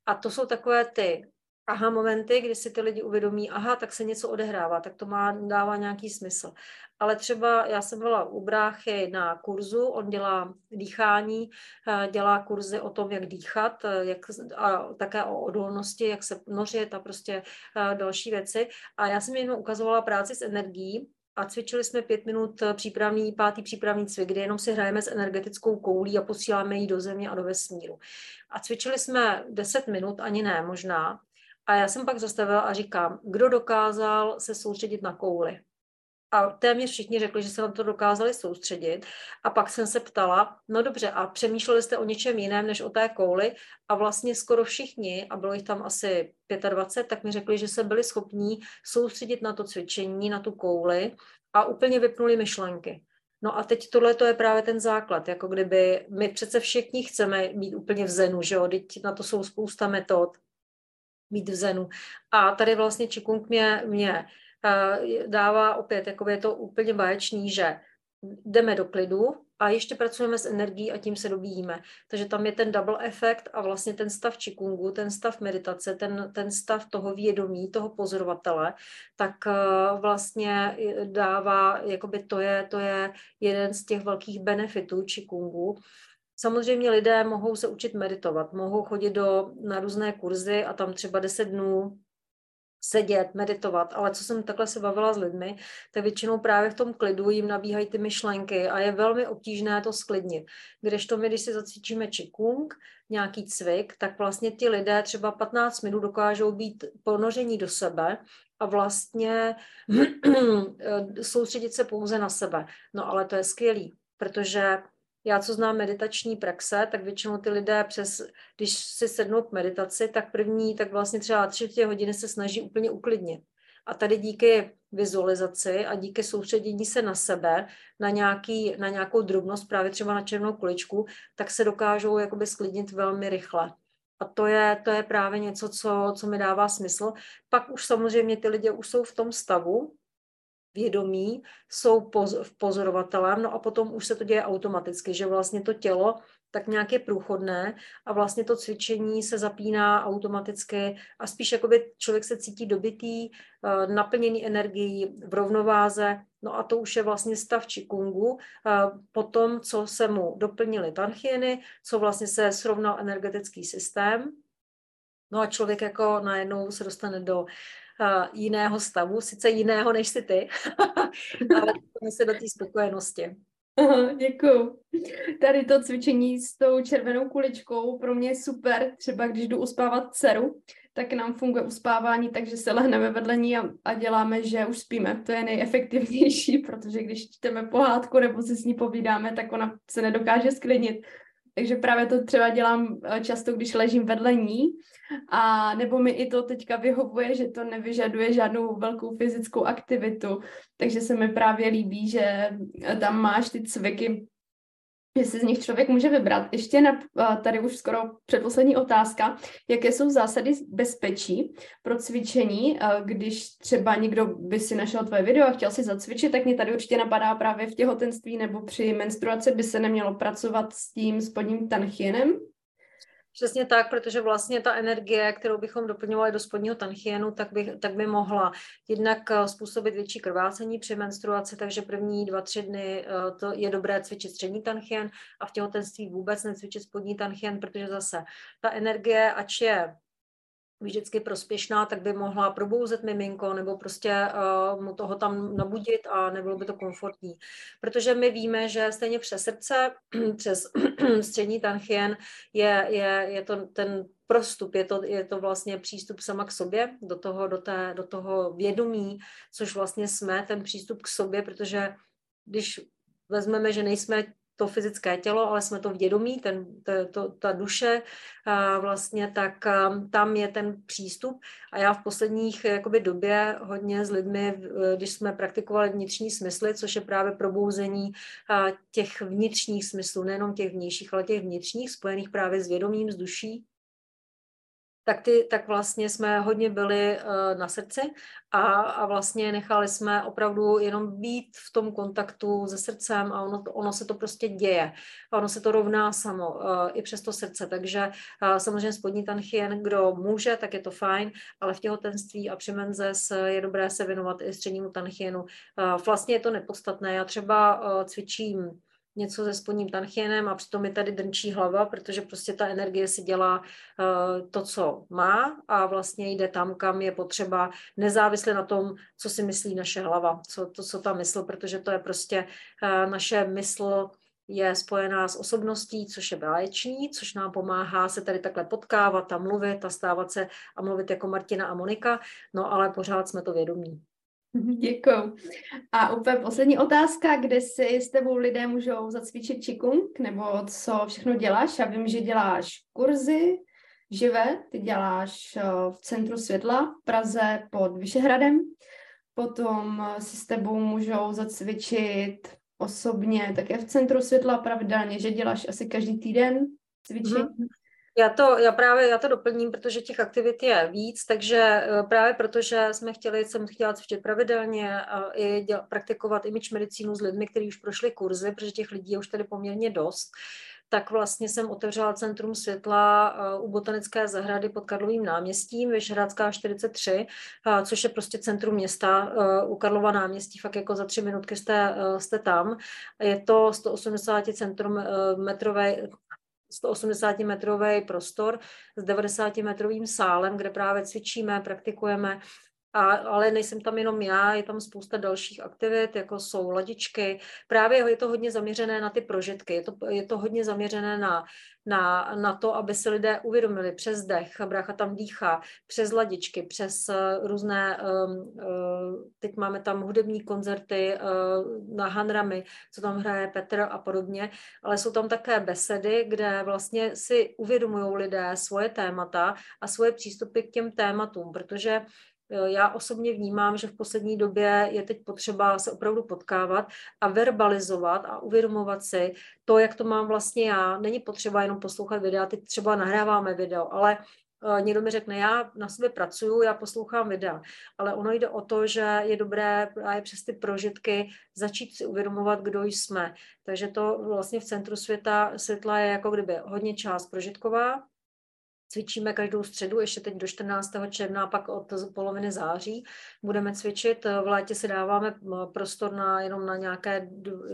A to jsou takové ty aha momenty, kdy si ty lidi uvědomí, aha, tak se něco odehrává, tak to má, dává nějaký smysl. Ale třeba já jsem byla u bráchy na kurzu, on dělá dýchání, eh, dělá kurzy o tom, jak dýchat, eh, jak, a také o odolnosti, jak se nořit a prostě eh, další věci. A já jsem jenom ukazovala práci s energií, a cvičili jsme pět minut přípravný, pátý přípravný cvik, kdy jenom si hrajeme s energetickou koulí a posíláme ji do země a do vesmíru. A cvičili jsme deset minut, ani ne možná, a já jsem pak zastavila a říkám, kdo dokázal se soustředit na kouli. A téměř všichni řekli, že se na to dokázali soustředit. A pak jsem se ptala, no dobře, a přemýšleli jste o něčem jiném než o té kouli? A vlastně skoro všichni, a bylo jich tam asi 25, tak mi řekli, že se byli schopní soustředit na to cvičení, na tu kouli a úplně vypnuli myšlenky. No a teď tohle to je právě ten základ, jako kdyby my přece všichni chceme být úplně v zenu, že jo, teď na to jsou spousta metod, být v zenu. A tady vlastně Čikung mě, mě uh, dává opět, jako je to úplně báječný, že jdeme do klidu a ještě pracujeme s energií a tím se dobíjíme. Takže tam je ten double efekt a vlastně ten stav čikungu, ten stav meditace, ten, ten stav toho vědomí, toho pozorovatele, tak uh, vlastně dává, jakoby to je, to je jeden z těch velkých benefitů čikungu, Samozřejmě lidé mohou se učit meditovat, mohou chodit do, na různé kurzy a tam třeba 10 dnů sedět, meditovat, ale co jsem takhle se bavila s lidmi, tak většinou právě v tom klidu jim nabíhají ty myšlenky a je velmi obtížné to sklidnit. to my, když si zacvičíme čikung, nějaký cvik, tak vlastně ti lidé třeba 15 minut dokážou být ponoření do sebe a vlastně soustředit se pouze na sebe. No ale to je skvělý, protože já, co znám meditační praxe, tak většinou ty lidé přes, když si sednou k meditaci, tak první, tak vlastně třeba tři hodiny se snaží úplně uklidnit. A tady díky vizualizaci a díky soustředění se na sebe, na, nějaký, na nějakou drobnost, právě třeba na černou kuličku, tak se dokážou jakoby sklidnit velmi rychle. A to je, to je právě něco, co, co mi dává smysl. Pak už samozřejmě ty lidi už jsou v tom stavu, vědomí, jsou poz, pozorovatelem, no a potom už se to děje automaticky, že vlastně to tělo tak nějak je průchodné a vlastně to cvičení se zapíná automaticky a spíš jakoby člověk se cítí dobitý, eh, naplněný energií, v rovnováze, no a to už je vlastně stav čikungu, eh, po tom, co se mu doplnily tanchieny, co vlastně se srovnal energetický systém, no a člověk jako najednou se dostane do jiného stavu, sice jiného než si ty, ale se do té spokojenosti. Aha, děkuju. Tady to cvičení s tou červenou kuličkou pro mě je super. Třeba když jdu uspávat dceru, tak nám funguje uspávání, takže se lehneme vedle ní a, a děláme, že už spíme. To je nejefektivnější, protože když čteme pohádku nebo si s ní povídáme, tak ona se nedokáže sklidnit. Takže právě to třeba dělám eh, často, když ležím vedle ní. A nebo mi i to teďka vyhovuje, že to nevyžaduje žádnou velkou fyzickou aktivitu. Takže se mi právě líbí, že tam máš ty cviky že si z nich člověk může vybrat. Ještě na, tady už skoro předposlední otázka, jaké jsou zásady bezpečí pro cvičení, když třeba někdo by si našel tvoje video a chtěl si zacvičit, tak mě tady určitě napadá právě v těhotenství nebo při menstruaci by se nemělo pracovat s tím spodním tanchienem, Přesně tak, protože vlastně ta energie, kterou bychom doplňovali do spodního tanchienu, tak by, tak by mohla jednak eh, způsobit větší krvácení při menstruaci, takže první dva, tři dny eh, to je dobré cvičit střední tanchien a v těhotenství vůbec necvičit spodní tanchien, protože zase ta energie, ač je vždycky prospěšná, tak by mohla probouzet miminko nebo prostě uh, mu toho tam nabudit a nebylo by to komfortní. Protože my víme, že stejně přes srdce, přes střední tanchien je, je, je to ten prostup, je to, je to vlastně přístup sama k sobě, do toho, do, té, do toho vědomí, což vlastně jsme, ten přístup k sobě, protože když vezmeme, že nejsme to fyzické tělo, ale jsme to vědomí, ten, to, to, ta duše vlastně, tak tam je ten přístup. A já v posledních jakoby, době hodně s lidmi, když jsme praktikovali vnitřní smysly, což je právě probouzení těch vnitřních smyslů, nejenom těch vnějších, ale těch vnitřních, spojených právě s vědomím, s duší, tak, ty, tak vlastně jsme hodně byli uh, na srdci a, a vlastně nechali jsme opravdu jenom být v tom kontaktu se srdcem a ono, ono se to prostě děje. A ono se to rovná samo, uh, i přes to srdce. Takže uh, samozřejmě spodní tanchien, kdo může, tak je to fajn, ale v těhotenství a při menzes je dobré se věnovat i střednímu tanchienu. Uh, vlastně je to nepodstatné. Já třeba uh, cvičím něco se spodním tanchienem a přitom mi tady drnčí hlava, protože prostě ta energie si dělá uh, to, co má a vlastně jde tam, kam je potřeba, nezávisle na tom, co si myslí naše hlava, co, to, co ta mysl, protože to je prostě uh, naše mysl je spojená s osobností, což je báječný, což nám pomáhá se tady takhle potkávat a mluvit a stávat se a mluvit jako Martina a Monika, no ale pořád jsme to vědomí. Děkuju. A úplně poslední otázka, kde si s tebou lidé můžou zacvičit čikung, nebo co všechno děláš? Já vím, že děláš kurzy živé, ty děláš eh, v Centru světla v Praze pod Vyšehradem, potom eh, si s tebou můžou zacvičit osobně také v Centru světla pravidelně, že děláš asi každý týden cvičení. Mm-hmm. Já to, já právě já to doplním, protože těch aktivit je víc, takže eh, právě protože jsme chtěli, jsem chtěla cvičit pravidelně a i děl, praktikovat image medicínu s lidmi, kteří už prošli kurzy, protože těch lidí je už tady poměrně dost, tak vlastně jsem otevřela Centrum světla eh, u Botanické zahrady pod Karlovým náměstím, Vyšehradská 43, eh, což je prostě centrum města u Karlova náměstí, fakt jako za tři minutky jste, jste tam. Je to 180 centrum metrové, 180-metrový prostor s 90-metrovým sálem, kde právě cvičíme, praktikujeme a, ale nejsem tam jenom já, je tam spousta dalších aktivit, jako jsou ladičky. Právě je to hodně zaměřené na ty prožitky, je to, je to hodně zaměřené na, na, na to, aby si lidé uvědomili přes dech, brácha tam dýchá, přes ladičky, přes uh, různé, um, uh, teď máme tam hudební koncerty uh, na Hanrami, co tam hraje Petr a podobně, ale jsou tam také besedy, kde vlastně si uvědomují lidé svoje témata a svoje přístupy k těm tématům, protože já osobně vnímám, že v poslední době je teď potřeba se opravdu potkávat a verbalizovat a uvědomovat si to, jak to mám vlastně já. Není potřeba jenom poslouchat videa, teď třeba nahráváme video, ale eh, někdo mi řekne, já na sebe pracuju, já poslouchám videa, ale ono jde o to, že je dobré právě přes ty prožitky začít si uvědomovat, kdo jsme. Takže to vlastně v centru světa, světla je jako kdyby hodně část prožitková, Cvičíme každou středu, ještě teď do 14. června pak od poloviny září budeme cvičit. V létě si dáváme prostor na, jenom na nějaké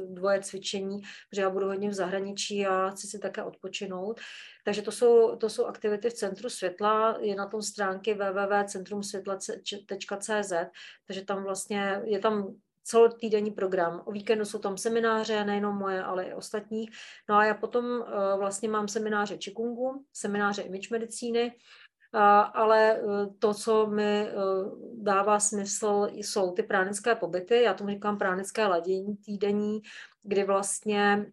dvoje cvičení, protože já budu hodně v zahraničí a chci si také odpočinout. Takže to jsou, to jsou aktivity v Centru světla, je na tom stránky www.centrumsvětla.cz, takže tam vlastně je tam celotýdenní program. O víkendu jsou tam semináře, nejenom moje, ale i ostatních. No a já potom uh, vlastně mám semináře Čikungu, semináře image medicíny, uh, ale uh, to, co mi dává smysl, jsou ty pránické pobyty. Já tomu říkám pránické ladění týdenní, kdy vlastně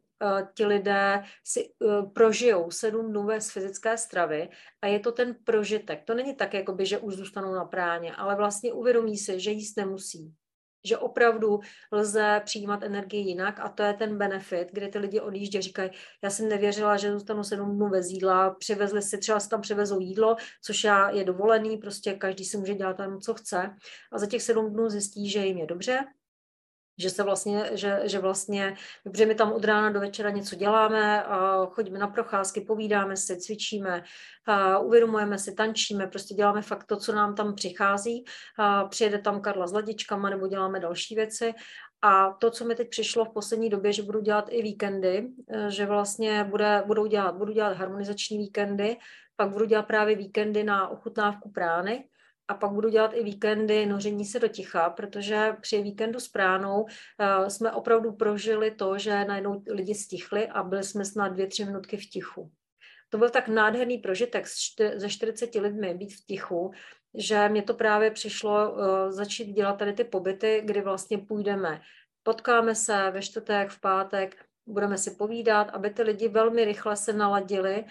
ti lidé si prožijou sedm dnů z fyzické stravy a je to ten prožitek. To není tak, jakoby, že už zůstanou na práně, ale vlastně uvědomí si, že jíst nemusí že opravdu lze přijímat energii jinak a to je ten benefit, kdy ty lidi odjíždějí, říkají, já jsem nevěřila, že zůstanu sedm dnů bez jídla, přivezli si, třeba si tam přivezou jídlo, což já je dovolený, prostě každý si může dělat tam, co chce. A za těch sedm dnů zjistí, že jim je dobře, že se vlastně, že, že vlastně, protože my tam od rána do večera něco děláme, chodíme na procházky, povídáme si, cvičíme, uvědomujeme si, tančíme, prostě děláme fakt to, co nám tam přichází. Přijede tam Karla s ladičkama nebo děláme další věci. A to, co mi teď přišlo v poslední době, že budu dělat i víkendy, e, že vlastně bude, budou dělat, budu dělat harmonizační víkendy, pak budu dělat právě víkendy na ochutnávku prány, a pak budu dělat i víkendy noření se do ticha, protože při víkendu s pránou uh, jsme opravdu prožili to, že najednou lidi stichli a byli jsme snad dvě, tři minutky v tichu. To byl tak nádherný prožitek ze 40 lidmi být v tichu, že mě to právě přišlo uh, začít dělat tady ty pobyty, kdy vlastně půjdeme, potkáme se ve čtvrtek, v pátek, budeme si povídat, aby ty lidi velmi rychle se naladili,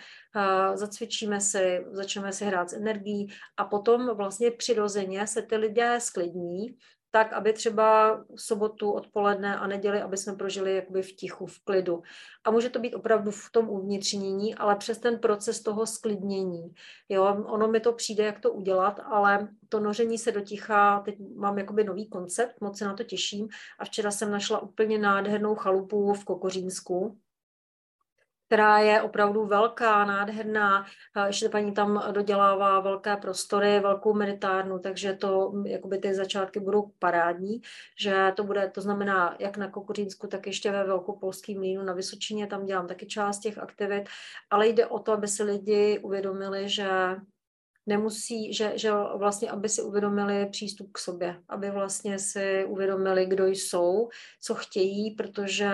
zacvičíme si, začneme si hrát s energií a potom vlastně přirozeně se ty lidé sklidní tak, aby třeba sobotu odpoledne a neděli, aby jsme prožili jakoby v tichu, v klidu. A může to být opravdu v tom uvnitřnění, ale přes ten proces toho sklidnění. Jo, ono mi to přijde, jak to udělat, ale to noření se do ticha, teď mám jakoby nový koncept, moc se na to těším a včera jsem našla úplně nádhernou chalupu v Kokořínsku, která je opravdu velká, nádherná. Ještě paní tam dodělává velké prostory, velkou meditárnu, takže to, jakoby ty začátky budou parádní, že to bude, to znamená, jak na Kokořínsku, tak ještě ve Velkopolském mlínu na Vysočině, tam dělám taky část těch aktivit, ale jde o to, aby si lidi uvědomili, že nemusí, že, že vlastně, aby si uvědomili přístup k sobě, aby vlastně si uvědomili, kdo jsou, co chtějí, protože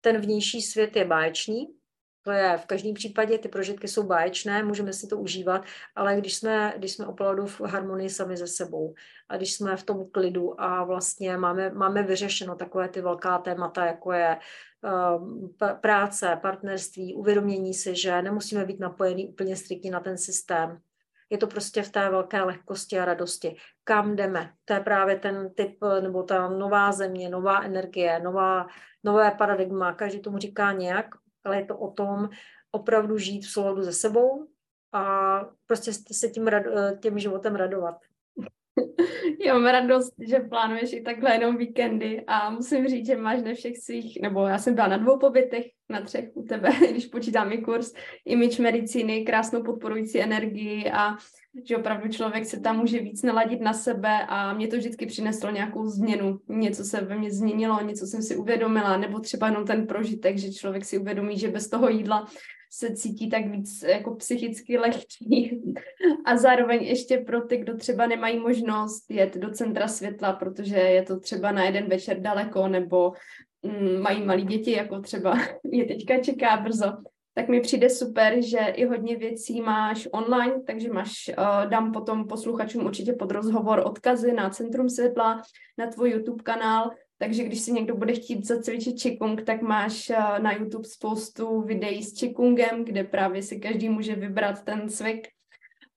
ten vnější svět je báječný, to je v každém případě, ty prožitky jsou báječné, můžeme si to užívat, ale když jsme, když jsme opravdu v harmonii sami ze sebou a když jsme v tom klidu a vlastně máme, máme vyřešeno takové ty velká témata, jako je um, práce, partnerství, uvědomění si, že nemusíme být napojení úplně striktně na ten systém. Je to prostě v té velké lehkosti a radosti. Kam jdeme? To je právě ten typ, nebo ta nová země, nová energie, nová, nové paradigma. Každý tomu říká nějak ale je to o tom opravdu žít v souladu se sebou a prostě se tím, tím životem radovat. Já mám radost, že plánuješ i takhle jenom víkendy a musím říct, že máš na všech svých, nebo já jsem byla na dvou pobytech, na třech u tebe, když počítám i kurz image medicíny, krásnou podporující energii a že opravdu člověk se tam může víc naladit na sebe a mě to vždycky přineslo nějakou změnu. Něco se ve mně změnilo, něco jsem si uvědomila, nebo třeba jenom ten prožitek, že člověk si uvědomí, že bez toho jídla se cítí tak víc jako psychicky lehčí. A zároveň ještě pro ty, kdo třeba nemají možnost jet do centra světla, protože je to třeba na jeden večer daleko, nebo mm, mají malí děti, jako třeba je teďka čeká brzo, tak mi přijde super, že i hodně věcí máš online, takže máš, uh, dám potom posluchačům určitě pod rozhovor odkazy na Centrum světla, na tvůj YouTube kanál, takže když si někdo bude chtít zacvičit Qigong, tak máš uh, na YouTube spoustu videí s Qigongem, kde právě si každý může vybrat ten cvik.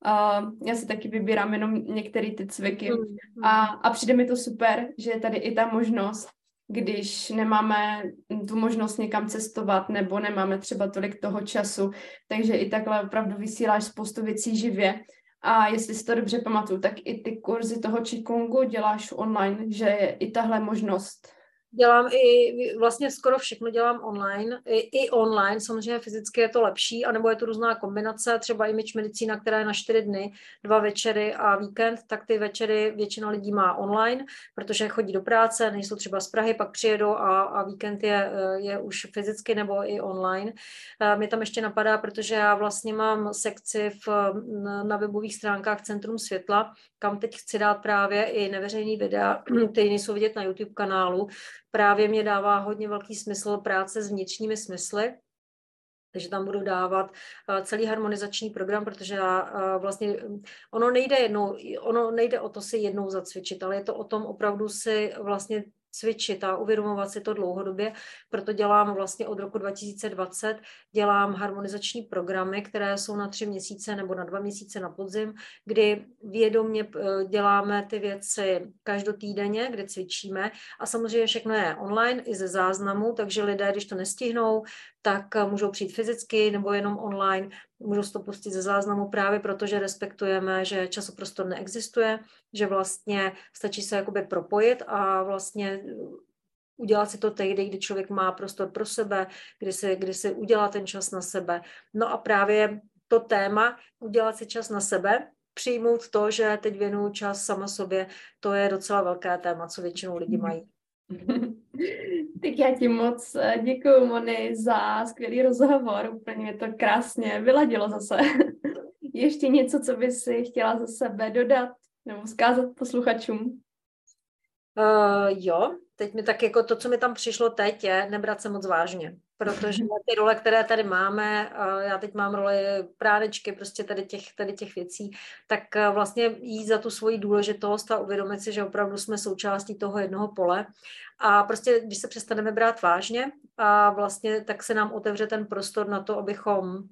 Uh, já si taky vybírám jenom některé ty cviky mm. a, a přijde mi to super, že je tady i ta možnost když nemáme tu možnost někam cestovat nebo nemáme třeba tolik toho času. Takže i takhle opravdu vysíláš spoustu věcí živě. A jestli si to dobře pamatuju, tak i ty kurzy toho Qigongu děláš online, že je i tahle možnost Dělám i vlastně skoro všechno dělám online, i, i online, samozřejmě fyzicky je to lepší, anebo je to různá kombinace, třeba image medicína, která je na čtyři dny, dva večery a víkend, tak ty večery většina lidí má online, protože chodí do práce, nejsou třeba z Prahy, pak přijedou a, a víkend je, je už fyzicky nebo i online. Mě tam ještě napadá, protože já vlastně mám sekci v, na webových stránkách Centrum světla, kam teď chci dát právě i neveřejný videa, které nejsou vidět na YouTube kanálu, právě mě dává hodně velký smysl práce s vnitřními smysly, takže tam budu dávat eh, celý harmonizační program, protože já eh, vlastně, ono nejde jednou, ono nejde o to si jednou zacvičit, ale je to o tom opravdu si vlastně cvičit a uvědomovat si to dlouhodobě. Proto dělám vlastně od roku 2020, dělám harmonizační programy, které jsou na tři měsíce nebo na dva měsíce na podzim, kdy vědomě eh, děláme ty věci každotýdenně, kdy cvičíme a samozřejmě všechno je online i ze záznamu, takže lidé, když to nestihnou, tak eh, můžou přijít fyzicky nebo jenom online, můžou to pustit ze záznamu právě proto, že respektujeme, že časoprostor neexistuje, že vlastně stačí se jakoby propojit a vlastně udělat si to tehdy, kdy člověk má prostor pro sebe, kdy si, kdy si udělá ten čas na sebe. No a právě to téma udělat si čas na sebe, přijmout to, že teď věnuju čas sama sobě, to je docela velké téma, co většinou lidi mají. Tak já ti moc eh, děkuji, Moni, za skvělý rozhovor. Úplně mě to krásně vyladilo zase. Ještě něco, co bys si chtěla za sebe dodat nebo vzkázat posluchačům? Uh, jo, teď mi tak jako to, co mi tam přišlo teď, je nebrat se moc vážně, protože ty role, které tady máme, já teď mám roli prádečky, prostě tady těch, tady těch věcí, tak uh, vlastně jít za tu svoji důležitost a uvědomit si, že opravdu jsme součástí toho jednoho pole. A prostě, když se přestaneme brát vážně a vlastně tak se nám otevře ten prostor na to, abychom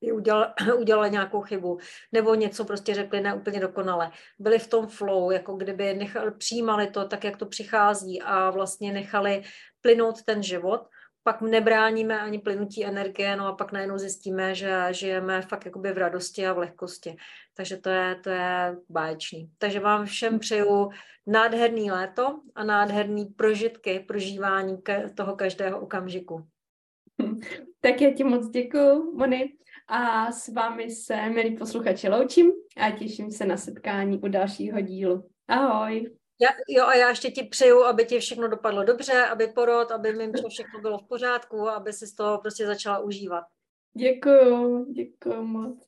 udělali, udělali nějakou chybu, nebo něco prostě řekli neúplně dokonale. Byli v tom flow, jako kdyby nechali, přijímali to tak, jak to přichází a vlastně nechali plynout ten život, pak nebráníme ani plynutí energie, no a pak najednou zjistíme, že žijeme fakt jakoby v radosti a v lehkosti. Takže to je, to je báječný. Takže vám všem přeju nádherný léto a nádherný prožitky, prožívání toho každého okamžiku. Tak já ti moc děkuji, Moni. A s vámi se, milí posluchači, loučím a těším se na setkání u dalšího dílu. Ahoj! Já, jo, a já ještě ti přeju, aby ti všechno dopadlo dobře, aby porod, aby mimčo všechno bylo v pořádku, aby si z toho prostě začala užívat. Děkuju, děkuju moc.